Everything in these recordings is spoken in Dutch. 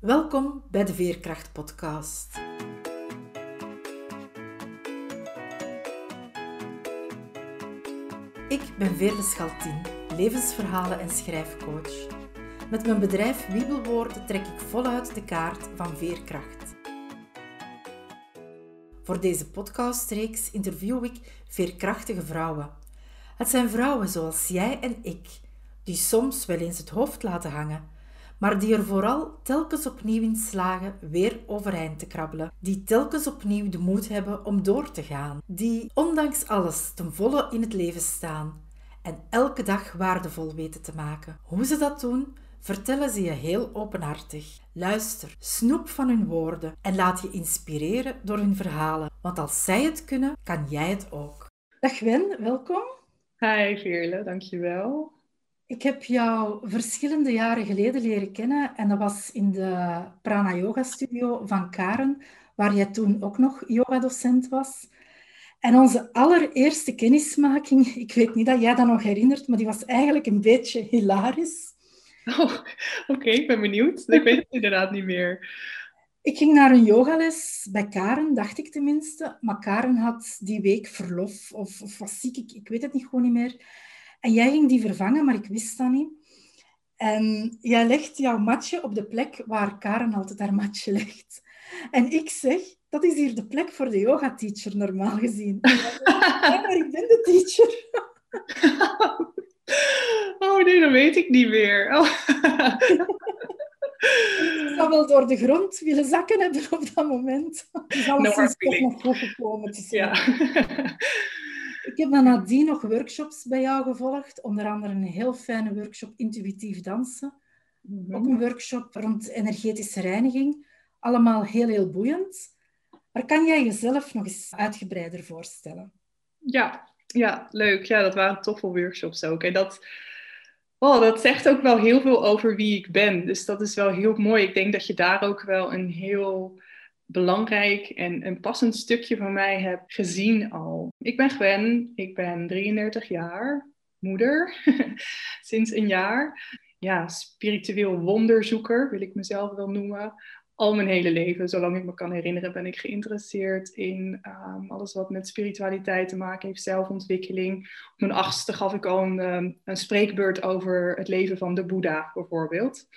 Welkom bij de Veerkracht Podcast. Ik ben Veerle Schaltien, levensverhalen en schrijfcoach. Met mijn bedrijf Wiebelwoorden trek ik voluit de kaart van veerkracht. Voor deze podcastreeks interview ik veerkrachtige vrouwen. Het zijn vrouwen zoals jij en ik, die soms wel eens het hoofd laten hangen, maar die er vooral telkens opnieuw in slagen weer overeind te krabbelen, die telkens opnieuw de moed hebben om door te gaan, die ondanks alles ten volle in het leven staan en elke dag waardevol weten te maken. Hoe ze dat doen, vertellen ze je heel openhartig. Luister, snoep van hun woorden en laat je inspireren door hun verhalen, want als zij het kunnen, kan jij het ook. Dag welkom. Hi Veerle, dankjewel. Ik heb jou verschillende jaren geleden leren kennen en dat was in de Prana Yoga Studio van Karen, waar jij toen ook nog yogadocent was. En onze allereerste kennismaking, ik weet niet dat jij dat nog herinnert, maar die was eigenlijk een beetje hilarisch. Oh, oké, ik ben benieuwd. Ik weet het inderdaad niet meer. Ik ging naar een yogales bij Karen, dacht ik tenminste. Maar Karen had die week verlof of, of was ziek, ik, ik weet het niet, gewoon niet meer. En jij ging die vervangen, maar ik wist dat niet. En jij legt jouw matje op de plek waar Karen altijd haar matje legt. En ik zeg, dat is hier de plek voor de yoga-teacher, normaal gezien. ja, maar ik ben de teacher. oh nee, dat weet ik niet meer. Oh. ik zou wel door de grond willen zakken hebben op dat moment. Je zou no toch nog goed gekomen te zijn. Ja. Ik heb dan nadien nog workshops bij jou gevolgd. Onder andere een heel fijne workshop intuïtief dansen. Mhm. Ook een workshop rond energetische reiniging. Allemaal heel, heel boeiend. Maar kan jij jezelf nog eens uitgebreider voorstellen? Ja, ja leuk. Ja, dat waren toffe workshops ook. En dat, oh, dat zegt ook wel heel veel over wie ik ben. Dus dat is wel heel mooi. Ik denk dat je daar ook wel een heel belangrijk en een passend stukje van mij heb gezien al. Ik ben Gwen, ik ben 33 jaar, moeder, sinds een jaar. Ja, spiritueel wonderzoeker wil ik mezelf wel noemen. Al mijn hele leven, zolang ik me kan herinneren, ben ik geïnteresseerd in um, alles wat met spiritualiteit te maken heeft, zelfontwikkeling. Op mijn achtste gaf ik al een, um, een spreekbeurt over het leven van de Boeddha, bijvoorbeeld.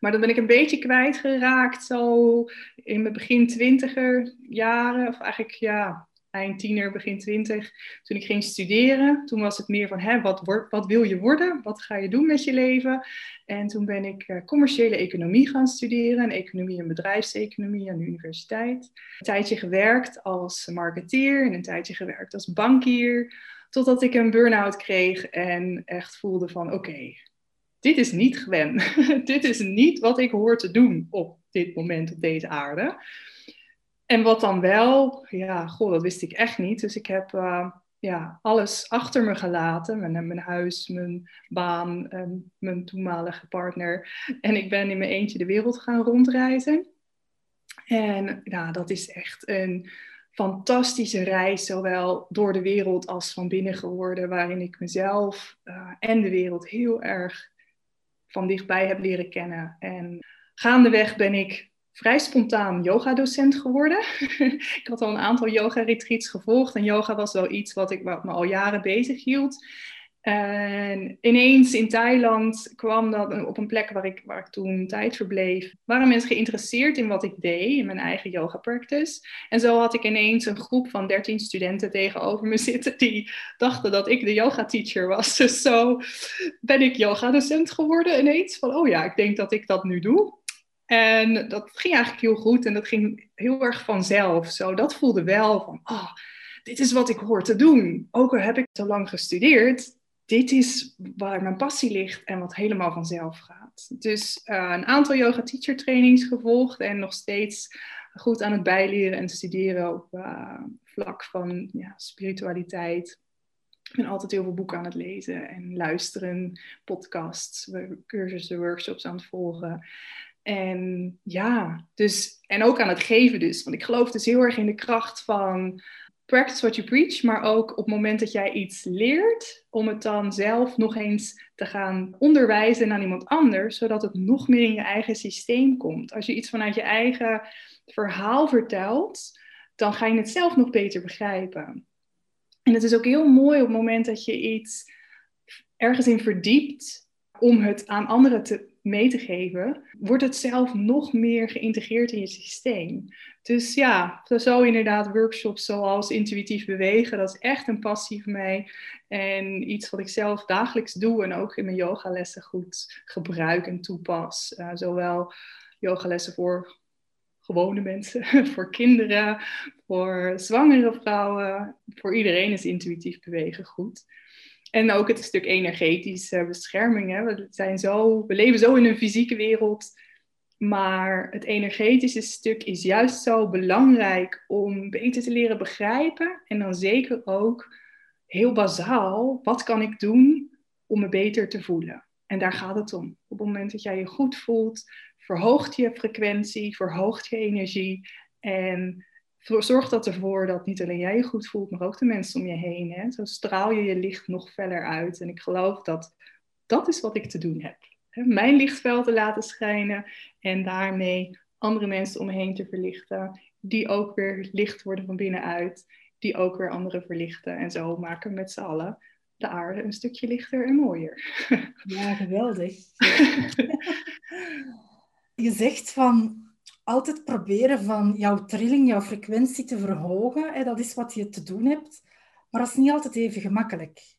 Maar dan ben ik een beetje kwijtgeraakt zo in mijn begin twintiger jaren. Of eigenlijk ja, eind tiener, begin twintig. Toen ik ging studeren. Toen was het meer van, hè, wat, wat wil je worden? Wat ga je doen met je leven? En toen ben ik uh, commerciële economie gaan studeren. En economie en bedrijfseconomie aan de universiteit. Een tijdje gewerkt als marketeer. En een tijdje gewerkt als bankier. Totdat ik een burn-out kreeg en echt voelde van, oké, dit is niet Gwen. dit is niet wat ik hoor te doen op dit moment op deze aarde. En wat dan wel, ja, goh, dat wist ik echt niet. Dus ik heb uh, ja, alles achter me gelaten. Mijn, huis, mijn baan, mijn toenmalige partner. En ik ben in mijn eentje de wereld gaan rondreizen. En ja, dat is echt een fantastische reis, zowel door de wereld als van binnen geworden, waarin ik mezelf uh, en de wereld heel erg van dichtbij heb leren kennen. En gaandeweg ben ik vrij spontaan yogadocent geworden. ik had al een aantal yoga-retreats gevolgd en yoga was wel iets wat, ik, wat me al jaren bezig hield. En ineens in Thailand kwam dat op een plek waar ik, waar ik toen tijd verbleef. Waren mensen geïnteresseerd in wat ik deed, in mijn eigen yoga practice. En zo had ik ineens een groep van 13 studenten tegenover me zitten die dachten dat ik de yoga teacher was. Dus zo ben ik yoga docent geworden ineens. Van oh ja, ik denk dat ik dat nu doe. En dat ging eigenlijk heel goed en dat ging heel erg vanzelf. Zo, dat voelde wel van, oh, dit is wat ik hoor te doen. Ook al heb ik zo lang gestudeerd, dit is waar mijn passie ligt en wat helemaal vanzelf gaat. Dus uh, een aantal yoga teacher trainings gevolgd en nog steeds goed aan het bijleren en studeren op uh, vlak van ja, spiritualiteit. Ik ben altijd heel veel boeken aan het lezen en luisteren, podcasts, cursussen, workshops aan het volgen. En ja, dus, en ook aan het geven dus. Want ik geloof dus heel erg in de kracht van practice what you preach, maar ook op het moment dat jij iets leert, om het dan zelf nog eens te gaan onderwijzen aan iemand anders, zodat het nog meer in je eigen systeem komt. Als je iets vanuit je eigen verhaal vertelt, dan ga je het zelf nog beter begrijpen. En het is ook heel mooi op het moment dat je iets ergens in verdiept, om het aan anderen te, mee te geven, wordt het zelf nog meer geïntegreerd in je systeem. Dus ja, zo inderdaad workshops zoals intuïtief bewegen, dat is echt een passie voor mij. En iets wat ik zelf dagelijks doe en ook in mijn yogalessen goed gebruik en toepas. Uh, zowel yogalessen voor gewone mensen, voor kinderen, voor zwangere vrouwen. Voor iedereen is intuïtief bewegen goed. En ook het stuk energetische bescherming. Hè. We, zijn zo, we leven zo in een fysieke wereld. Maar het energetische stuk is juist zo belangrijk om beter te leren begrijpen. En dan zeker ook heel bazaal, wat kan ik doen om me beter te voelen? En daar gaat het om. Op het moment dat jij je goed voelt, verhoogt je frequentie, verhoogt je energie. En zorg dat ervoor dat niet alleen jij je goed voelt, maar ook de mensen om je heen. Hè? Zo straal je je licht nog feller uit. En ik geloof dat dat is wat ik te doen heb. Mijn lichtveld te laten schijnen en daarmee andere mensen om me heen te verlichten. Die ook weer licht worden van binnenuit. Die ook weer anderen verlichten. En zo maken we met z'n allen de aarde een stukje lichter en mooier. Ja, geweldig. je zegt van altijd proberen van jouw trilling, jouw frequentie te verhogen. Hè, dat is wat je te doen hebt. Maar dat is niet altijd even gemakkelijk.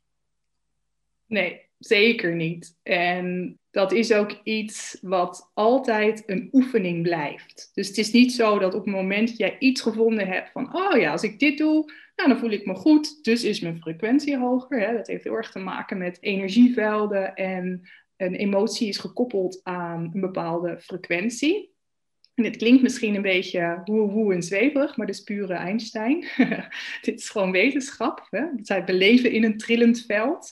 Nee, zeker niet. En dat is ook iets wat altijd een oefening blijft. Dus het is niet zo dat op het moment dat jij iets gevonden hebt van, oh ja, als ik dit doe, nou, dan voel ik me goed, dus is mijn frequentie hoger. Hè? Dat heeft heel erg te maken met energievelden en een emotie is gekoppeld aan een bepaalde frequentie. En dit klinkt misschien een beetje hoe, hoe en zweverig, maar dit is pure Einstein. dit is gewoon wetenschap. Hè? Zij beleven in een trillend veld.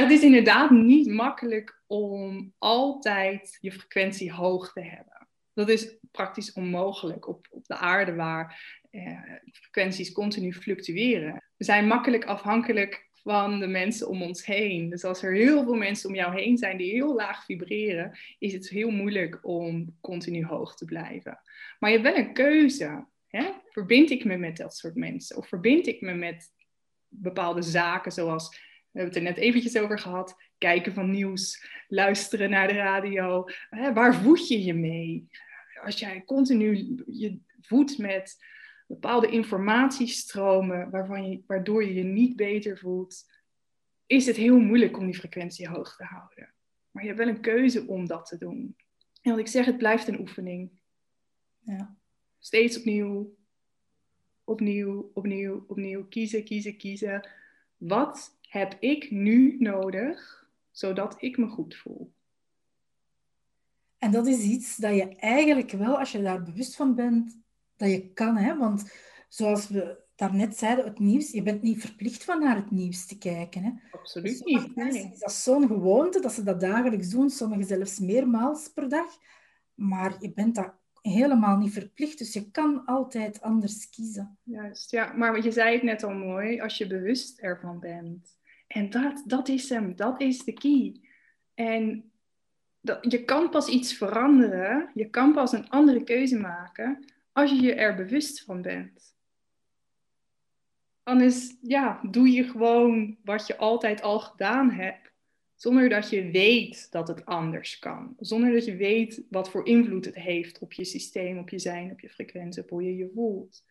Het is inderdaad niet makkelijk om altijd je frequentie hoog te hebben. Dat is praktisch onmogelijk op, op de aarde waar eh, frequenties continu fluctueren. We zijn makkelijk afhankelijk van de mensen om ons heen. Dus als er heel veel mensen om jou heen zijn die heel laag vibreren, is het heel moeilijk om continu hoog te blijven. Maar je hebt wel een keuze. Hè? Verbind ik me met dat soort mensen? Of verbind ik me met bepaalde zaken zoals, we hebben het er net eventjes over gehad, kijken van nieuws, luisteren naar de radio. Hè? Waar voed je je mee? Als jij continu je voedt met bepaalde informatiestromen waarvan je, waardoor je je niet beter voelt, is het heel moeilijk om die frequentie hoog te houden. Maar je hebt wel een keuze om dat te doen. En wat ik zeg, het blijft een oefening. Ja. Steeds opnieuw, opnieuw, opnieuw, opnieuw. Kiezen, kiezen, kiezen. Wat heb ik nu nodig, zodat ik me goed voel? En dat is iets dat je eigenlijk wel, als je daar bewust van bent, dat je kan. Hè? Want zoals we daarnet zeiden, het nieuws, je bent niet verplicht van naar het nieuws te kijken. Hè? Absoluut niet. Nee. Is dat zo'n gewoonte dat ze dat dagelijks doen, sommigen zelfs meermaals per dag. Maar je bent dat helemaal niet verplicht, dus je kan altijd anders kiezen. Juist, ja. Maar je zei het net al mooi, als je bewust ervan bent. En dat, dat is hem, dat is de key. En dat, je kan pas iets veranderen, je kan pas een andere keuze maken als je je er bewust van bent. Is, ja, doe je gewoon wat je altijd al gedaan hebt, zonder dat je weet dat het anders kan. Zonder dat je weet wat voor invloed het heeft op je systeem, op je zijn, op je frequentie, op hoe je je voelt.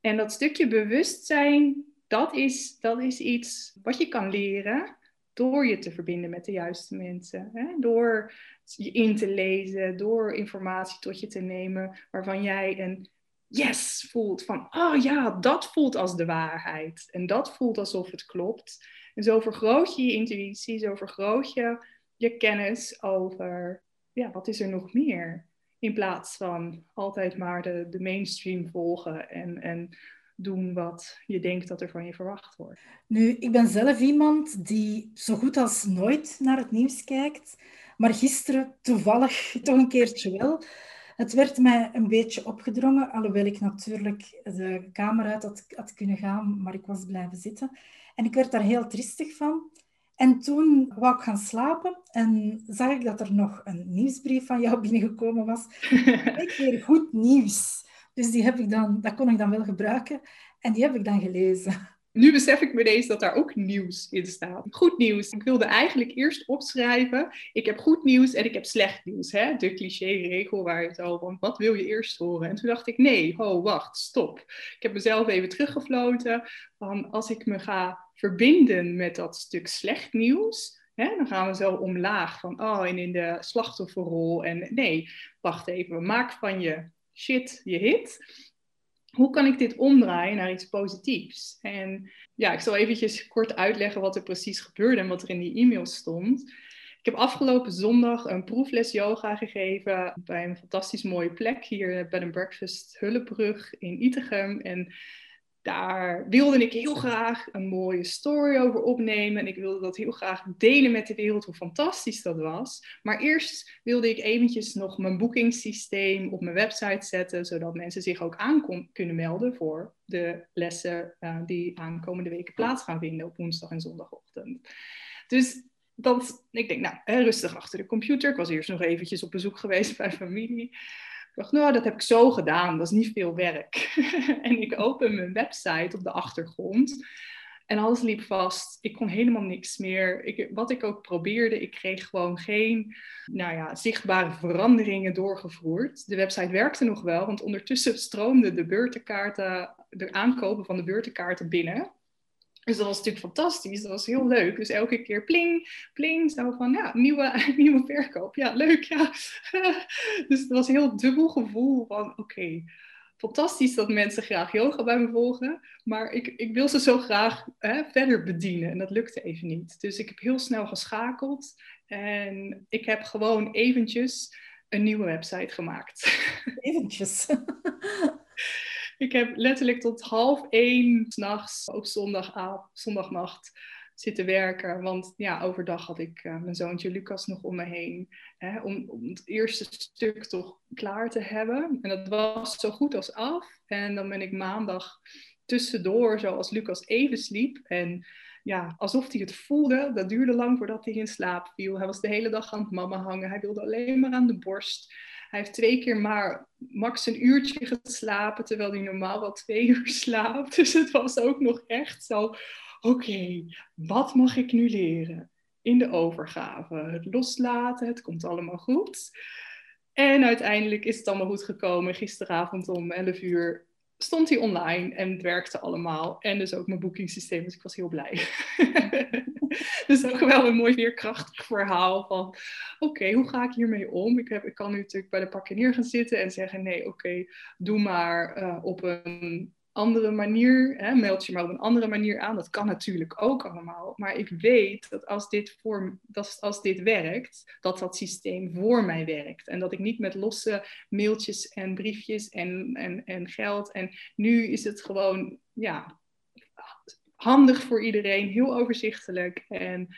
En dat stukje bewustzijn, dat is, dat is iets wat je kan leren door je te verbinden met de juiste mensen. Hè? Door je in te lezen, door informatie tot je te nemen waarvan jij een yes voelt. Van, oh ja, dat voelt als de waarheid. En dat voelt alsof het klopt. En zo vergroot je je intuïtie, zo vergroot je je kennis over, ja, wat is er nog meer? In plaats van altijd maar de, de mainstream volgen en, en doen wat je denkt dat er van je verwacht wordt. Nu, ik ben zelf iemand die zo goed als nooit naar het nieuws kijkt. Maar gisteren toevallig toch een keertje wel. Het werd mij een beetje opgedrongen, alhoewel ik natuurlijk de kamer uit had, had kunnen gaan, maar ik was blijven zitten. En ik werd daar heel tristig van. En toen wou ik gaan slapen en zag ik dat er nog een nieuwsbrief van jou binnengekomen was. ik weer goed nieuws. Dus die heb ik dan, dat kon ik dan wel gebruiken en die heb ik dan gelezen. Nu besef ik me ineens dat daar ook nieuws in staat. Goed nieuws. Ik wilde eigenlijk eerst opschrijven: ik heb goed nieuws en ik heb slecht nieuws. Hè? De cliché-regel waar het al van, wat wil je eerst horen? En toen dacht ik: nee, ho, wacht, stop. Ik heb mezelf even teruggefloten van als ik me ga verbinden met dat stuk slecht nieuws. Hè, dan gaan we zo omlaag van, oh, en in de slachtofferrol. En nee, wacht even, maak van je shit je hit hoe kan ik dit omdraaien naar iets positiefs? En ja, ik zal eventjes kort uitleggen wat er precies gebeurde en wat er in die e-mail stond. Ik heb afgelopen zondag een proefles yoga gegeven bij een fantastisch mooie plek hier bij een breakfast Hullebrug in Itegem. En daar wilde ik heel graag een mooie story over opnemen. En ik wilde dat heel graag delen met de wereld, hoe fantastisch dat was. Maar eerst wilde ik eventjes nog mijn boekingssysteem op mijn website zetten, zodat mensen zich ook aan kunnen melden voor de lessen uh, die aankomende weken plaats gaan vinden op woensdag en zondagochtend. Dus dat, ik denk, nou, rustig achter de computer. Ik was eerst nog eventjes op bezoek geweest bij familie. Ik dacht, nou, dat heb ik zo gedaan, dat is niet veel werk. en ik open mijn website op de achtergrond. En alles liep vast. Ik kon helemaal niks meer. Ik, wat ik ook probeerde, ik kreeg gewoon geen nou ja, zichtbare veranderingen doorgevoerd. De website werkte nog wel, want ondertussen stroomden de beurtenkaarten, de aankopen van de beurtenkaarten binnen. Dus dat was natuurlijk fantastisch, dat was heel leuk. Dus elke keer pling, pling, zo van ja, nieuwe, nieuwe verkoop. Ja, leuk, ja. dus het was een heel dubbel gevoel van oké, fantastisch dat mensen graag yoga bij me volgen. Maar ik, ik wil ze zo graag hè, verder bedienen en dat lukte even niet. Dus ik heb heel snel geschakeld en ik heb gewoon eventjes een nieuwe website gemaakt. Eventjes. Ik heb letterlijk tot half één s'nachts op zondagavond, zondagnacht zitten werken. Want ja, overdag had ik uh, mijn zoontje Lucas nog om me heen. Hè, om, om, het eerste stuk toch klaar te hebben. En dat was zo goed als af. En dan ben ik maandag tussendoor, zoals Lucas even sliep. En ja, alsof hij het voelde. Dat duurde lang voordat hij in slaap viel. Hij was de hele dag aan het mama hangen. Hij wilde alleen maar aan de borst. Hij heeft twee keer maar max een uurtje geslapen, terwijl hij normaal wel twee uur slaapt. Dus het was ook nog echt zo, oké, wat mag ik nu leren? In de overgave, het loslaten, het komt allemaal goed. En uiteindelijk is het allemaal goed gekomen. Gisteravond om 11 uur stond hij online en het werkte allemaal. En dus ook mijn boekingssysteem, dus ik was heel blij. dus ook wel een mooi veerkrachtig verhaal van, oké, hoe ga ik hiermee om? Ik, heb, ik kan nu natuurlijk bij de pakken neer gaan zitten en zeggen, nee, oké, doe maar uh, op een andere manier, hè, meld je maar op een andere manier aan. Dat kan natuurlijk ook allemaal. Maar ik weet dat als dit, voor, dat als dit werkt, dat dat systeem voor mij werkt. En dat ik niet met losse mailtjes en briefjes en, en, en geld. En nu is het gewoon, ja, handig voor iedereen, heel overzichtelijk. En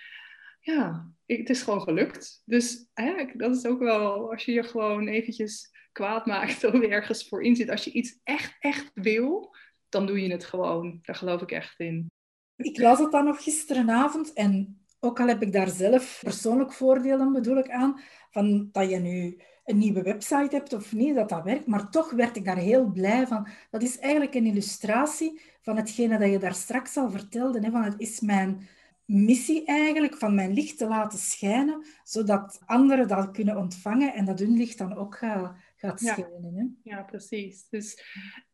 ja, het is gewoon gelukt. Dus hè, dat is ook wel, als je je gewoon eventjes kwaad maakt of ergens voor inzit. Als je iets echt, echt wil, dan doe je het gewoon. Daar geloof ik echt in. Ik las het dan nog gisterenavond en ook al heb ik daar zelf persoonlijk voordelen, bedoel ik aan, van dat je nu een nieuwe website hebt of niet, dat dat werkt. Maar toch werd ik daar heel blij van. Dat is eigenlijk een illustratie van hetgene dat je daar straks al vertelde. Hè, van het is mijn missie eigenlijk, van mijn licht te laten schijnen, zodat anderen dat kunnen ontvangen en dat hun licht dan ook gaat, gaat schijnen. Hè? Ja, precies. Dus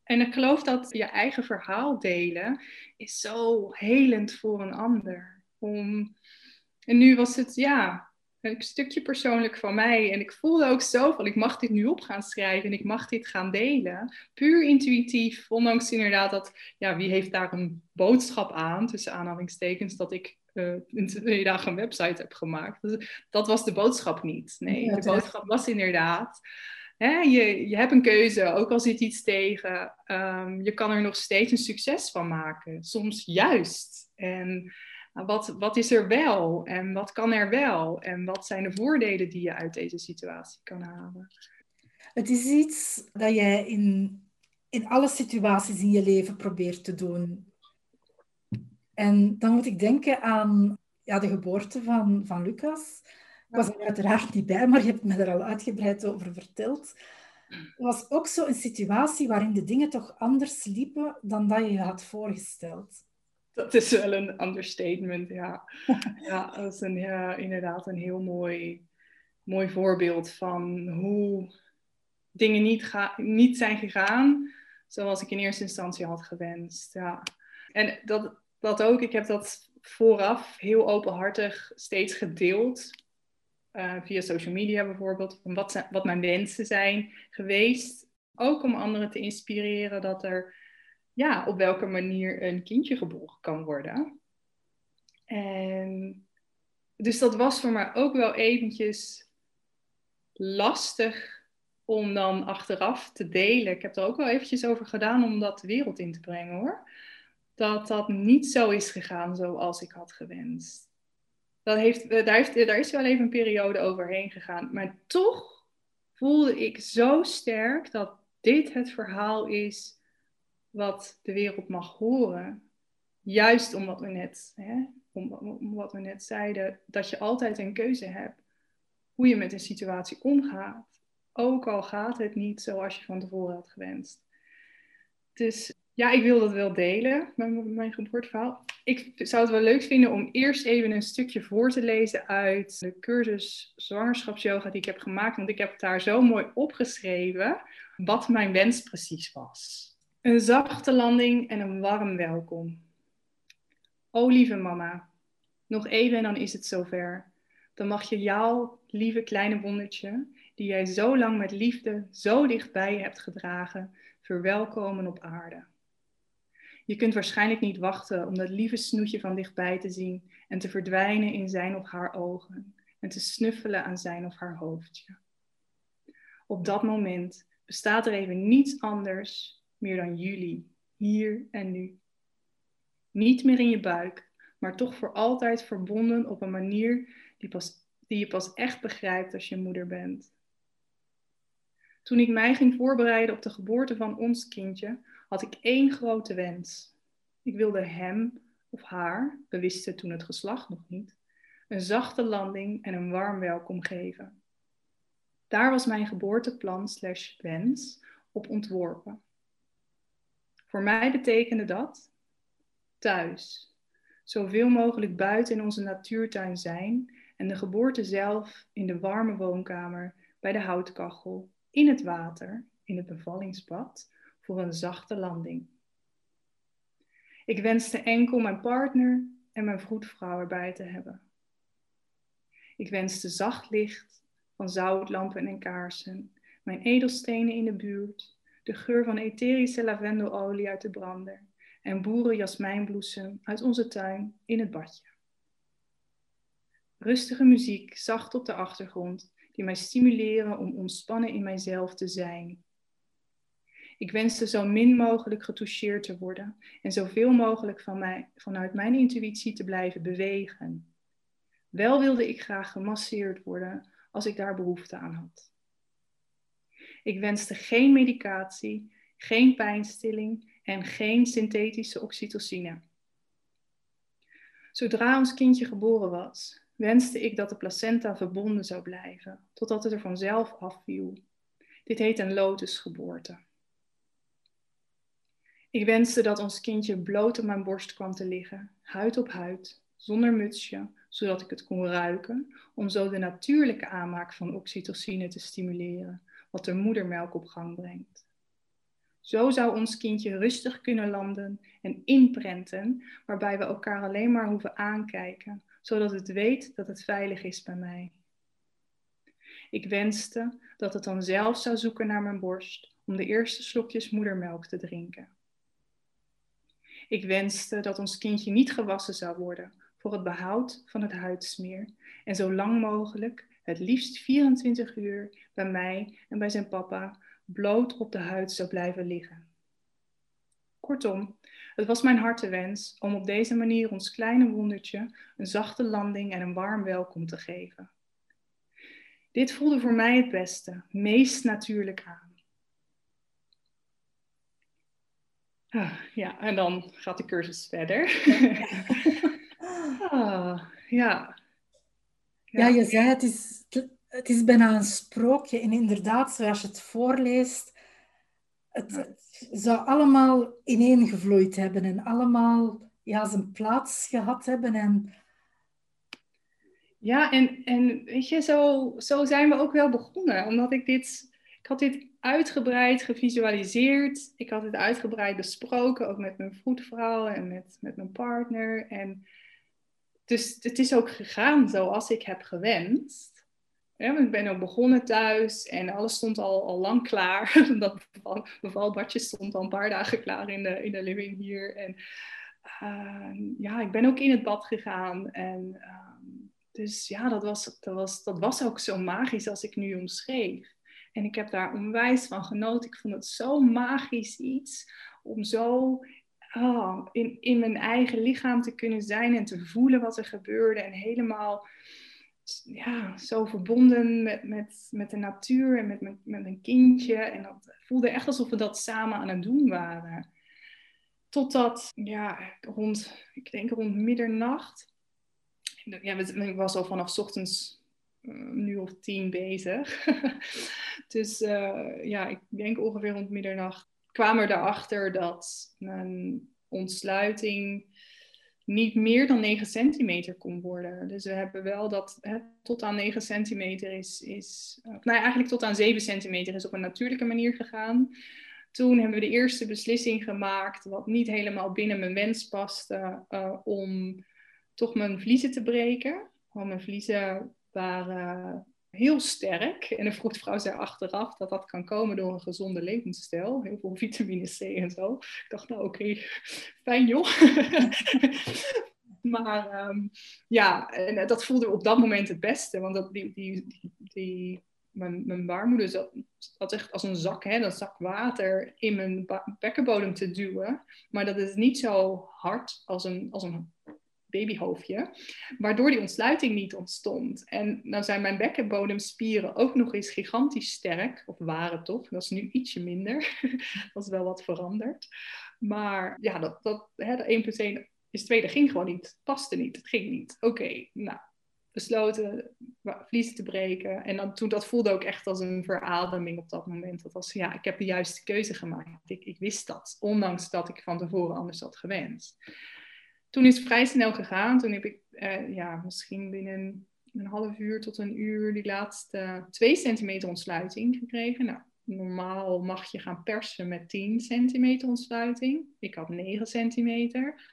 en ik geloof dat je eigen verhaal delen is zo helend voor een ander. Om... En nu was het, ja, een stukje persoonlijk van mij. En ik voelde ook zo van, ik mag dit nu op gaan schrijven en ik mag dit gaan delen. Puur intuïtief, ondanks inderdaad dat, ja, wie heeft daar een boodschap aan, tussen aanhalingstekens, dat ik uh, in twee dagen een website heb gemaakt. Dus dat was de boodschap niet. Nee, de boodschap was inderdaad hè, je, je hebt een keuze, ook al zit iets tegen. Um, je kan er nog steeds een succes van maken. Soms juist. En wat, wat is er wel? En wat kan er wel? En wat zijn de voordelen die je uit deze situatie kan halen? Het is iets dat jij in, in alle situaties in je leven probeert te doen. En dan moet ik denken aan ja, de geboorte van, van Lucas. Ik was er uiteraard niet bij, maar je hebt me er al uitgebreid over verteld. Het was ook zo een situatie waarin de dingen toch anders liepen dan dat je je had voorgesteld. Dat is wel een understatement, ja. ja, dat is inderdaad een heel mooi, mooi voorbeeld van hoe dingen niet, niet zijn gegaan zoals ik in eerste instantie had gewenst. Ja. En dat, dat ook, ik heb dat vooraf heel openhartig steeds gedeeld. Uh, via social media bijvoorbeeld, van wat, wat mijn wensen zijn geweest. Ook om anderen te inspireren dat er ja, op welke manier een kindje geboren kan worden. En dus dat was voor mij ook wel eventjes lastig om dan achteraf te delen. Ik heb er ook wel eventjes over gedaan om dat de wereld in te brengen hoor. Dat dat niet zo is gegaan zoals ik had gewenst. Dat heeft, eh, daar, heeft, daar is wel even een periode overheen gegaan. Maar toch voelde ik zo sterk dat dit het verhaal is wat de wereld mag horen. Juist omdat we net, hè, om, om wat we net zeiden, dat je altijd een keuze hebt hoe je met een situatie omgaat. Ook al gaat het niet zoals je van tevoren had gewenst. Dus ja, ik wil dat wel delen, mijn, mijn geboorteverhaal. Ik zou het wel leuk vinden om eerst even een stukje voor te lezen uit de cursus zwangerschapsyoga die ik heb gemaakt. Want ik heb daar zo mooi opgeschreven wat mijn wens precies was. Een zachte landing en een warm welkom. O lieve mama, nog even en dan is het zover. Dan mag je jouw lieve kleine wondertje, die jij zo lang met liefde zo dichtbij hebt gedragen, verwelkomen op aarde. Je kunt waarschijnlijk niet wachten om dat lieve snoetje van dichtbij te zien en te verdwijnen in zijn of haar ogen en te snuffelen aan zijn of haar hoofdje. Op dat moment bestaat er even niets anders meer dan jullie, hier en nu. Niet meer in je buik, maar toch voor altijd verbonden op een manier die, die je pas echt begrijpt als je moeder bent. Toen ik mij ging voorbereiden op de geboorte van ons kindje, had ik één grote wens. Ik wilde hem of haar, we wisten toen het geslacht nog niet, een zachte landing en een warm welkom geven. Daar was mijn geboorteplan slash wens op ontworpen. Voor mij betekende dat thuis, zoveel mogelijk buiten in onze natuurtuin zijn en de geboorte zelf in de warme woonkamer, bij de houtkachel, in het water, in het bevallingsbad, voor een zachte landing. Ik wenste enkel mijn partner en mijn vroedvrouw erbij te hebben. Ik wenste zacht licht van zoutlampen en kaarsen, mijn edelstenen in de buurt, de geur van etherische lavendelolie uit de brander en boerenjasmijnbloesem uit onze tuin in het badje. Rustige muziek, zacht op de achtergrond, die mij stimuleren om ontspannen in mijzelf te zijn. Ik wenste zo min mogelijk getoucheerd te worden en zoveel mogelijk van mij, vanuit mijn intuïtie te blijven bewegen. Wel wilde ik graag gemasseerd worden als ik daar behoefte aan had. Ik wenste geen medicatie, geen pijnstilling en geen synthetische oxytocine. Zodra ons kindje geboren was, wenste ik dat de placenta verbonden zou blijven, totdat het er vanzelf afviel. Dit heet een lotusgeboorte. Ik wenste dat ons kindje bloot op mijn borst kwam te liggen, huid op huid, zonder mutsje, zodat ik het kon ruiken, om zo de natuurlijke aanmaak van oxytocine te stimuleren, wat de moedermelk op gang brengt. Zo zou ons kindje rustig kunnen landen en inprenten, waarbij we elkaar alleen maar hoeven aankijken, zodat het weet dat het veilig is bij mij. Ik wenste dat het dan zelf zou zoeken naar mijn borst om de eerste slokjes moedermelk te drinken. Ik wenste dat ons kindje niet gewassen zou worden voor het behoud van het huidsmeer en zo lang mogelijk het liefst 24 uur bij mij en bij zijn papa bloot op de huid zou blijven liggen. Kortom, het was mijn hartewens om op deze manier ons kleine wondertje een zachte landing en een warm welkom te geven. dit voelde voor mij het beste, meest natuurlijk aan. Ah, ja, en dan gaat de cursus verder. ah, ja. ja. je zei het is, het is bijna een sprookje. En inderdaad, zoals je het voorleest, het, het zou allemaal ineengevloeid hebben en allemaal ja, zijn plaats gehad hebben. En... Ja, en, en weet je, zo, zo zijn we ook wel begonnen. Omdat ik dit, ik had dit uitgebreid gevisualiseerd. Ik had het uitgebreid besproken, ook met mijn voetvrouw en met, met mijn partner. En dus het is ook gegaan zoals ik heb gewenst. Ik ben ook begonnen thuis en alles stond al, al lang klaar. Dat beval, bevalbadje stond al een paar dagen klaar in de, in de living hier. En uh, ja, ik ben ook in het bad gegaan. En uh, dus ja, dat was, dat, was, dat was ook zo magisch als ik nu omschreef. En ik heb daar onwijs van genoten. Ik vond het zo magisch iets om zo oh, in, in mijn eigen lichaam te kunnen zijn en te voelen wat er gebeurde. En helemaal ja, zo verbonden met, met, met de natuur en met, met, met een kindje. En dat voelde echt alsof we dat samen aan het doen waren. Totdat, ja, rond, ik denk rond middernacht. Ja, ik was al vanaf ochtends een uur of tien bezig. dus uh, ja, ik denk ongeveer rond middernacht kwamen we erachter dat mijn ontsluiting niet meer dan 9 centimeter kon worden. Dus we hebben wel dat hè, tot aan 9 centimeter is, is uh, nou eigenlijk tot aan 7 centimeter is op een natuurlijke manier gegaan. Toen hebben we de eerste beslissing gemaakt, wat niet helemaal binnen mijn wens paste, uh, om toch mijn vliezen te breken. Want mijn vliezen waren heel sterk. En de vroedvrouw zei achteraf dat dat kan komen door een gezonde levensstijl. Heel veel vitamine C en zo. Ik dacht, nou oké, fijn joh. maar um, ja, en dat voelde op dat moment het beste. Want dat, die, die, die, mijn, mijn baarmoeder zat, echt als een zak, hè, een zak water in mijn bekkenbodem te duwen. Maar dat is niet zo hard als een, als een babyhoofdje, waardoor die ontsluiting niet ontstond. En nou zijn mijn bekkenbodemspieren ook nog eens gigantisch sterk, of waren toch, dat is nu ietsje minder, dat is wel wat veranderd. Maar ja, dat, dat, hè, de 1 plus 1 is 2, dat ging gewoon niet, paste niet, het ging niet. Oké, nou, besloten vliezen te breken. En dan, toen dat voelde ook echt als een verademing op dat moment. Dat was, ja, ik heb de juiste keuze gemaakt. Ik, ik wist dat, ondanks dat ik van tevoren anders had gewenst toen is het vrij snel gegaan. Toen heb ik uh, ja, misschien binnen een half uur tot een uur die laatste twee centimeter ontsluiting gekregen. Nou, normaal mag je gaan persen met 10 centimeter ontsluiting. Ik had 9 centimeter.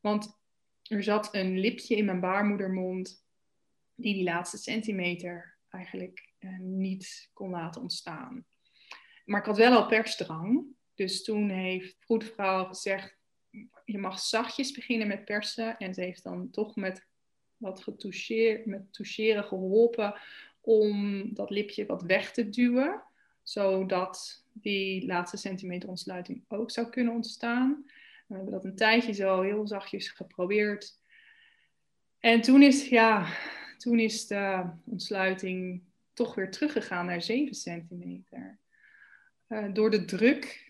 Want er zat een lipje in mijn baarmoedermond die die laatste centimeter eigenlijk uh, niet kon laten ontstaan. Maar ik had wel al persdrang. Dus toen heeft vroedvrouw gezegd, je mag zachtjes beginnen met persen. En ze heeft dan toch met wat getoucheerd, met toucheren geholpen om dat lipje wat weg te duwen. Zodat die laatste centimeter ontsluiting ook zou kunnen ontstaan. We hebben dat een tijdje zo heel zachtjes geprobeerd. En toen is, ja, toen is de ontsluiting toch weer teruggegaan naar 7 centimeter. Uh, door de druk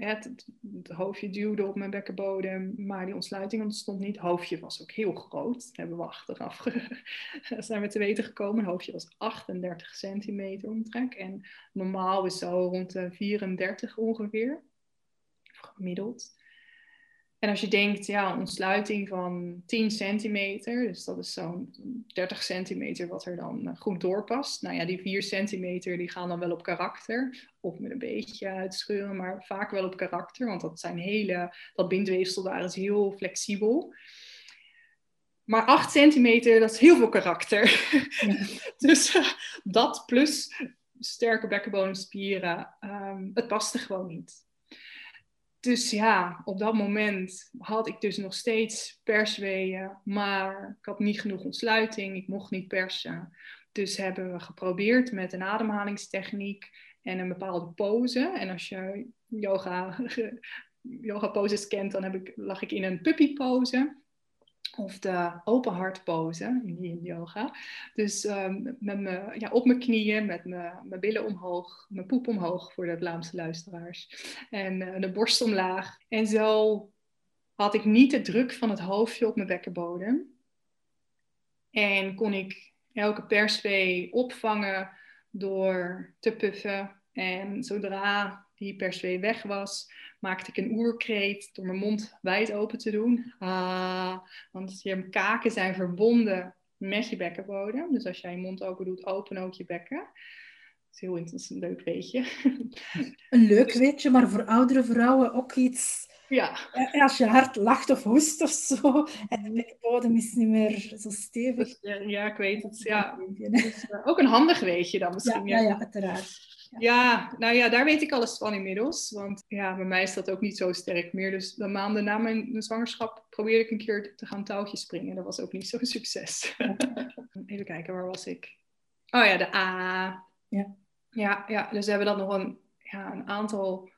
het, het, hoofdje duwde op mijn bekkenbodem, maar die ontsluiting ontstond niet. Het hoofdje was ook heel groot. Dat hebben we achteraf zijn we te weten gekomen. Het hoofdje was 38 centimeter omtrek. En normaal is zo rond de 34 ongeveer. Gemiddeld. En als je denkt, ja, ontsluiting van 10 centimeter, dus dat is zo'n 30 centimeter wat er dan eh, goed doorpast. Nou ja, die 4 centimeter die gaan dan wel op karakter, of met een beetje uitscheuren, maar vaak wel op karakter, want dat zijn hele, dat bindweefsel daar is heel flexibel. Maar 8 centimeter, dat is heel veel karakter. dus uh, dat plus sterke bekkenbodemspieren, um, het paste gewoon niet dus ja, op dat moment had ik dus nog steeds persweeën, maar ik had niet genoeg ontsluiting, ik mocht niet persen. Dus hebben we geprobeerd met een ademhalingstechniek en een bepaalde pose. En als je yoga, yoga poses kent, dan heb ik, lag ik in een puppy pose. Of de open hart pose in yoga. Dus um, met me, ja, op mijn knieën, met mijn billen omhoog, mijn poep omhoog voor de Vlaamse luisteraars. En uh, de borst omlaag. En zo had ik niet de druk van het hoofdje op mijn bekkenbodem. En kon ik elke perswee opvangen door te puffen. En zodra die perswee weg was, maakte ik een oerkreet door mijn mond wijd open te doen. Ah, want je kaken zijn verbonden met je bekkenbodem. Dus als jij je mond open doet, open ook je bekken. Dat is heel interessant, leuk weetje. Een leuk weetje, maar voor oudere vrouwen ook iets ja. Als je hard lacht of hoest of zo, en de bekkenbodem is niet meer zo stevig. Ja, ik weet het. Ja. Dus, uh, ook een handig weetje dan misschien. Ja, ja, ja uiteraard. Ja. nou ja, daar weet ik alles van inmiddels. Want ja, bij mij is dat ook niet zo sterk meer. Dus de maanden na mijn zwangerschap probeerde ik een keer te gaan touwtje springen. Dat was ook niet zo'n succes. Even kijken, waar was ik? Oh ja, de A. Ja. Ja, ja dus we hebben dat nog een, ja, een aantal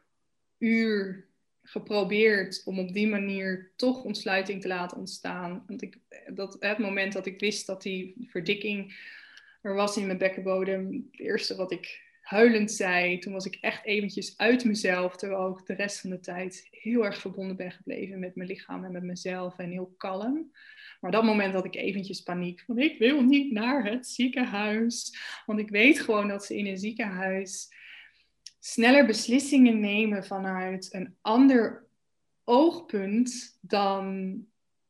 uur geprobeerd om op die manier toch ontsluiting te laten ontstaan. Want ik, dat, het moment dat ik wist dat die verdikking er was in mijn bekkenbodem, het eerste wat ik huilend zei, toen was ik echt eventjes uit mezelf, terwijl ik de rest van de tijd heel erg verbonden ben gebleven met mijn lichaam en met mezelf en heel kalm. Maar dat moment had ik eventjes paniek van ik wil niet naar het ziekenhuis, want ik weet gewoon dat ze in een ziekenhuis sneller beslissingen nemen vanuit een ander oogpunt dan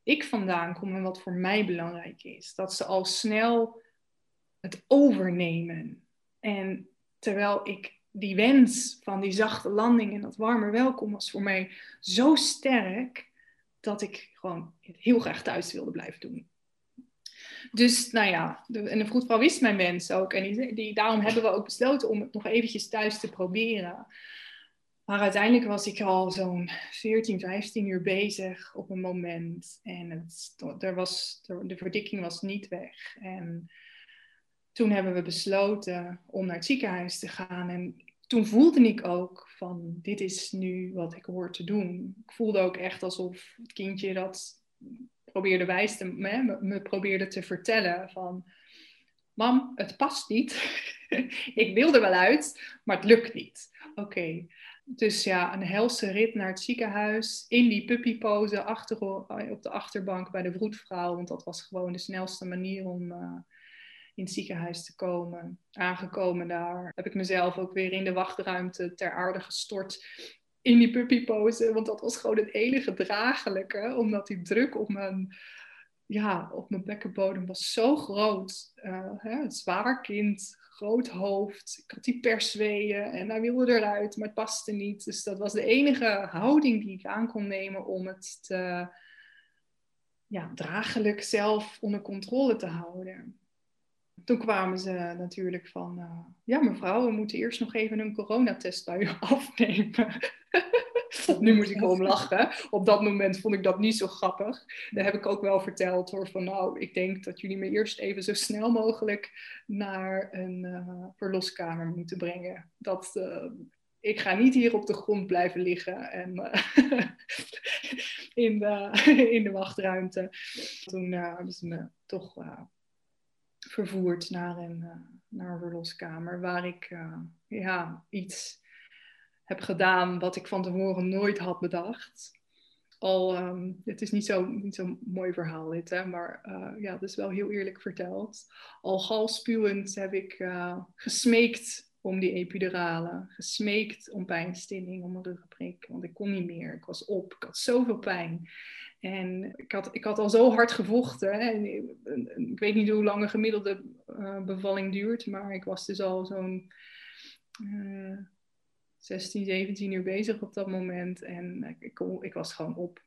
ik vandaan kom en wat voor mij belangrijk is. Dat ze al snel het overnemen. En terwijl ik die wens van die zachte landing en dat warme welkom was voor mij zo sterk dat ik gewoon heel graag thuis wilde blijven doen. Dus nou ja, de, en de vroedvrouw wist mijn wens ook. En die, die, daarom hebben we ook besloten om het nog eventjes thuis te proberen. Maar uiteindelijk was ik al zo'n 14, 15 uur bezig op een moment. En het, er was, de verdikking was niet weg. En toen hebben we besloten om naar het ziekenhuis te gaan. En toen voelde ik ook van, dit is nu wat ik hoor te doen. Ik voelde ook echt alsof het kindje dat probeerde wijs te, me, me probeerde te vertellen van... Mam, het past niet. ik wil er wel uit, maar het lukt niet. Oké, dus ja, een helse rit naar het ziekenhuis. In die puppypose achter, op de achterbank bij de vroedvrouw. Want dat was gewoon de snelste manier om uh, in het ziekenhuis te komen. Aangekomen daar heb ik mezelf ook weer in de wachtruimte ter aarde gestort in die puppypose. Want dat was gewoon het enige draaglijke. Omdat die druk op mijn, ja, op mijn bekkenbodem was zo groot. Uh, hè, het zwaar kind, groot hoofd. Ik had die persweeën en hij wilde eruit, maar het paste niet. Dus dat was de enige houding die ik aan kon nemen om het te, ja, draaglijk zelf onder controle te houden toen kwamen ze natuurlijk van, uh, ja mevrouw, we moeten eerst nog even een coronatest bij u afnemen. nu moet ik om lachen. Op dat moment vond ik dat niet zo grappig. Daar heb ik ook wel verteld hoor, van nou, ik denk dat jullie me eerst even zo snel mogelijk naar een uh, verloskamer moeten brengen. Dat, uh, ik ga niet hier op de grond blijven liggen en in, de, in de wachtruimte. Toen hebben ze me toch vervoerd naar een, uh, naar een verloskamer, waar ik uh, ja, iets heb gedaan wat ik van tevoren nooit had bedacht. Al, um, het is niet zo'n niet zo mooi verhaal dit, hè, maar uh, ja, het is wel heel eerlijk verteld. Al galspuwend heb ik gesmeekt om die epidurale, gesmeekt om pijnstilling, om een ruggenprik, want ik kon niet meer. Ik was op, ik had zoveel pijn. En ik had, ik had al zo hard gevochten. Ik weet niet hoe lang een gemiddelde uh, bevalling duurt, maar ik was dus al zo'n uh, 16, 17 uur bezig op dat moment. En ik, ik was gewoon op.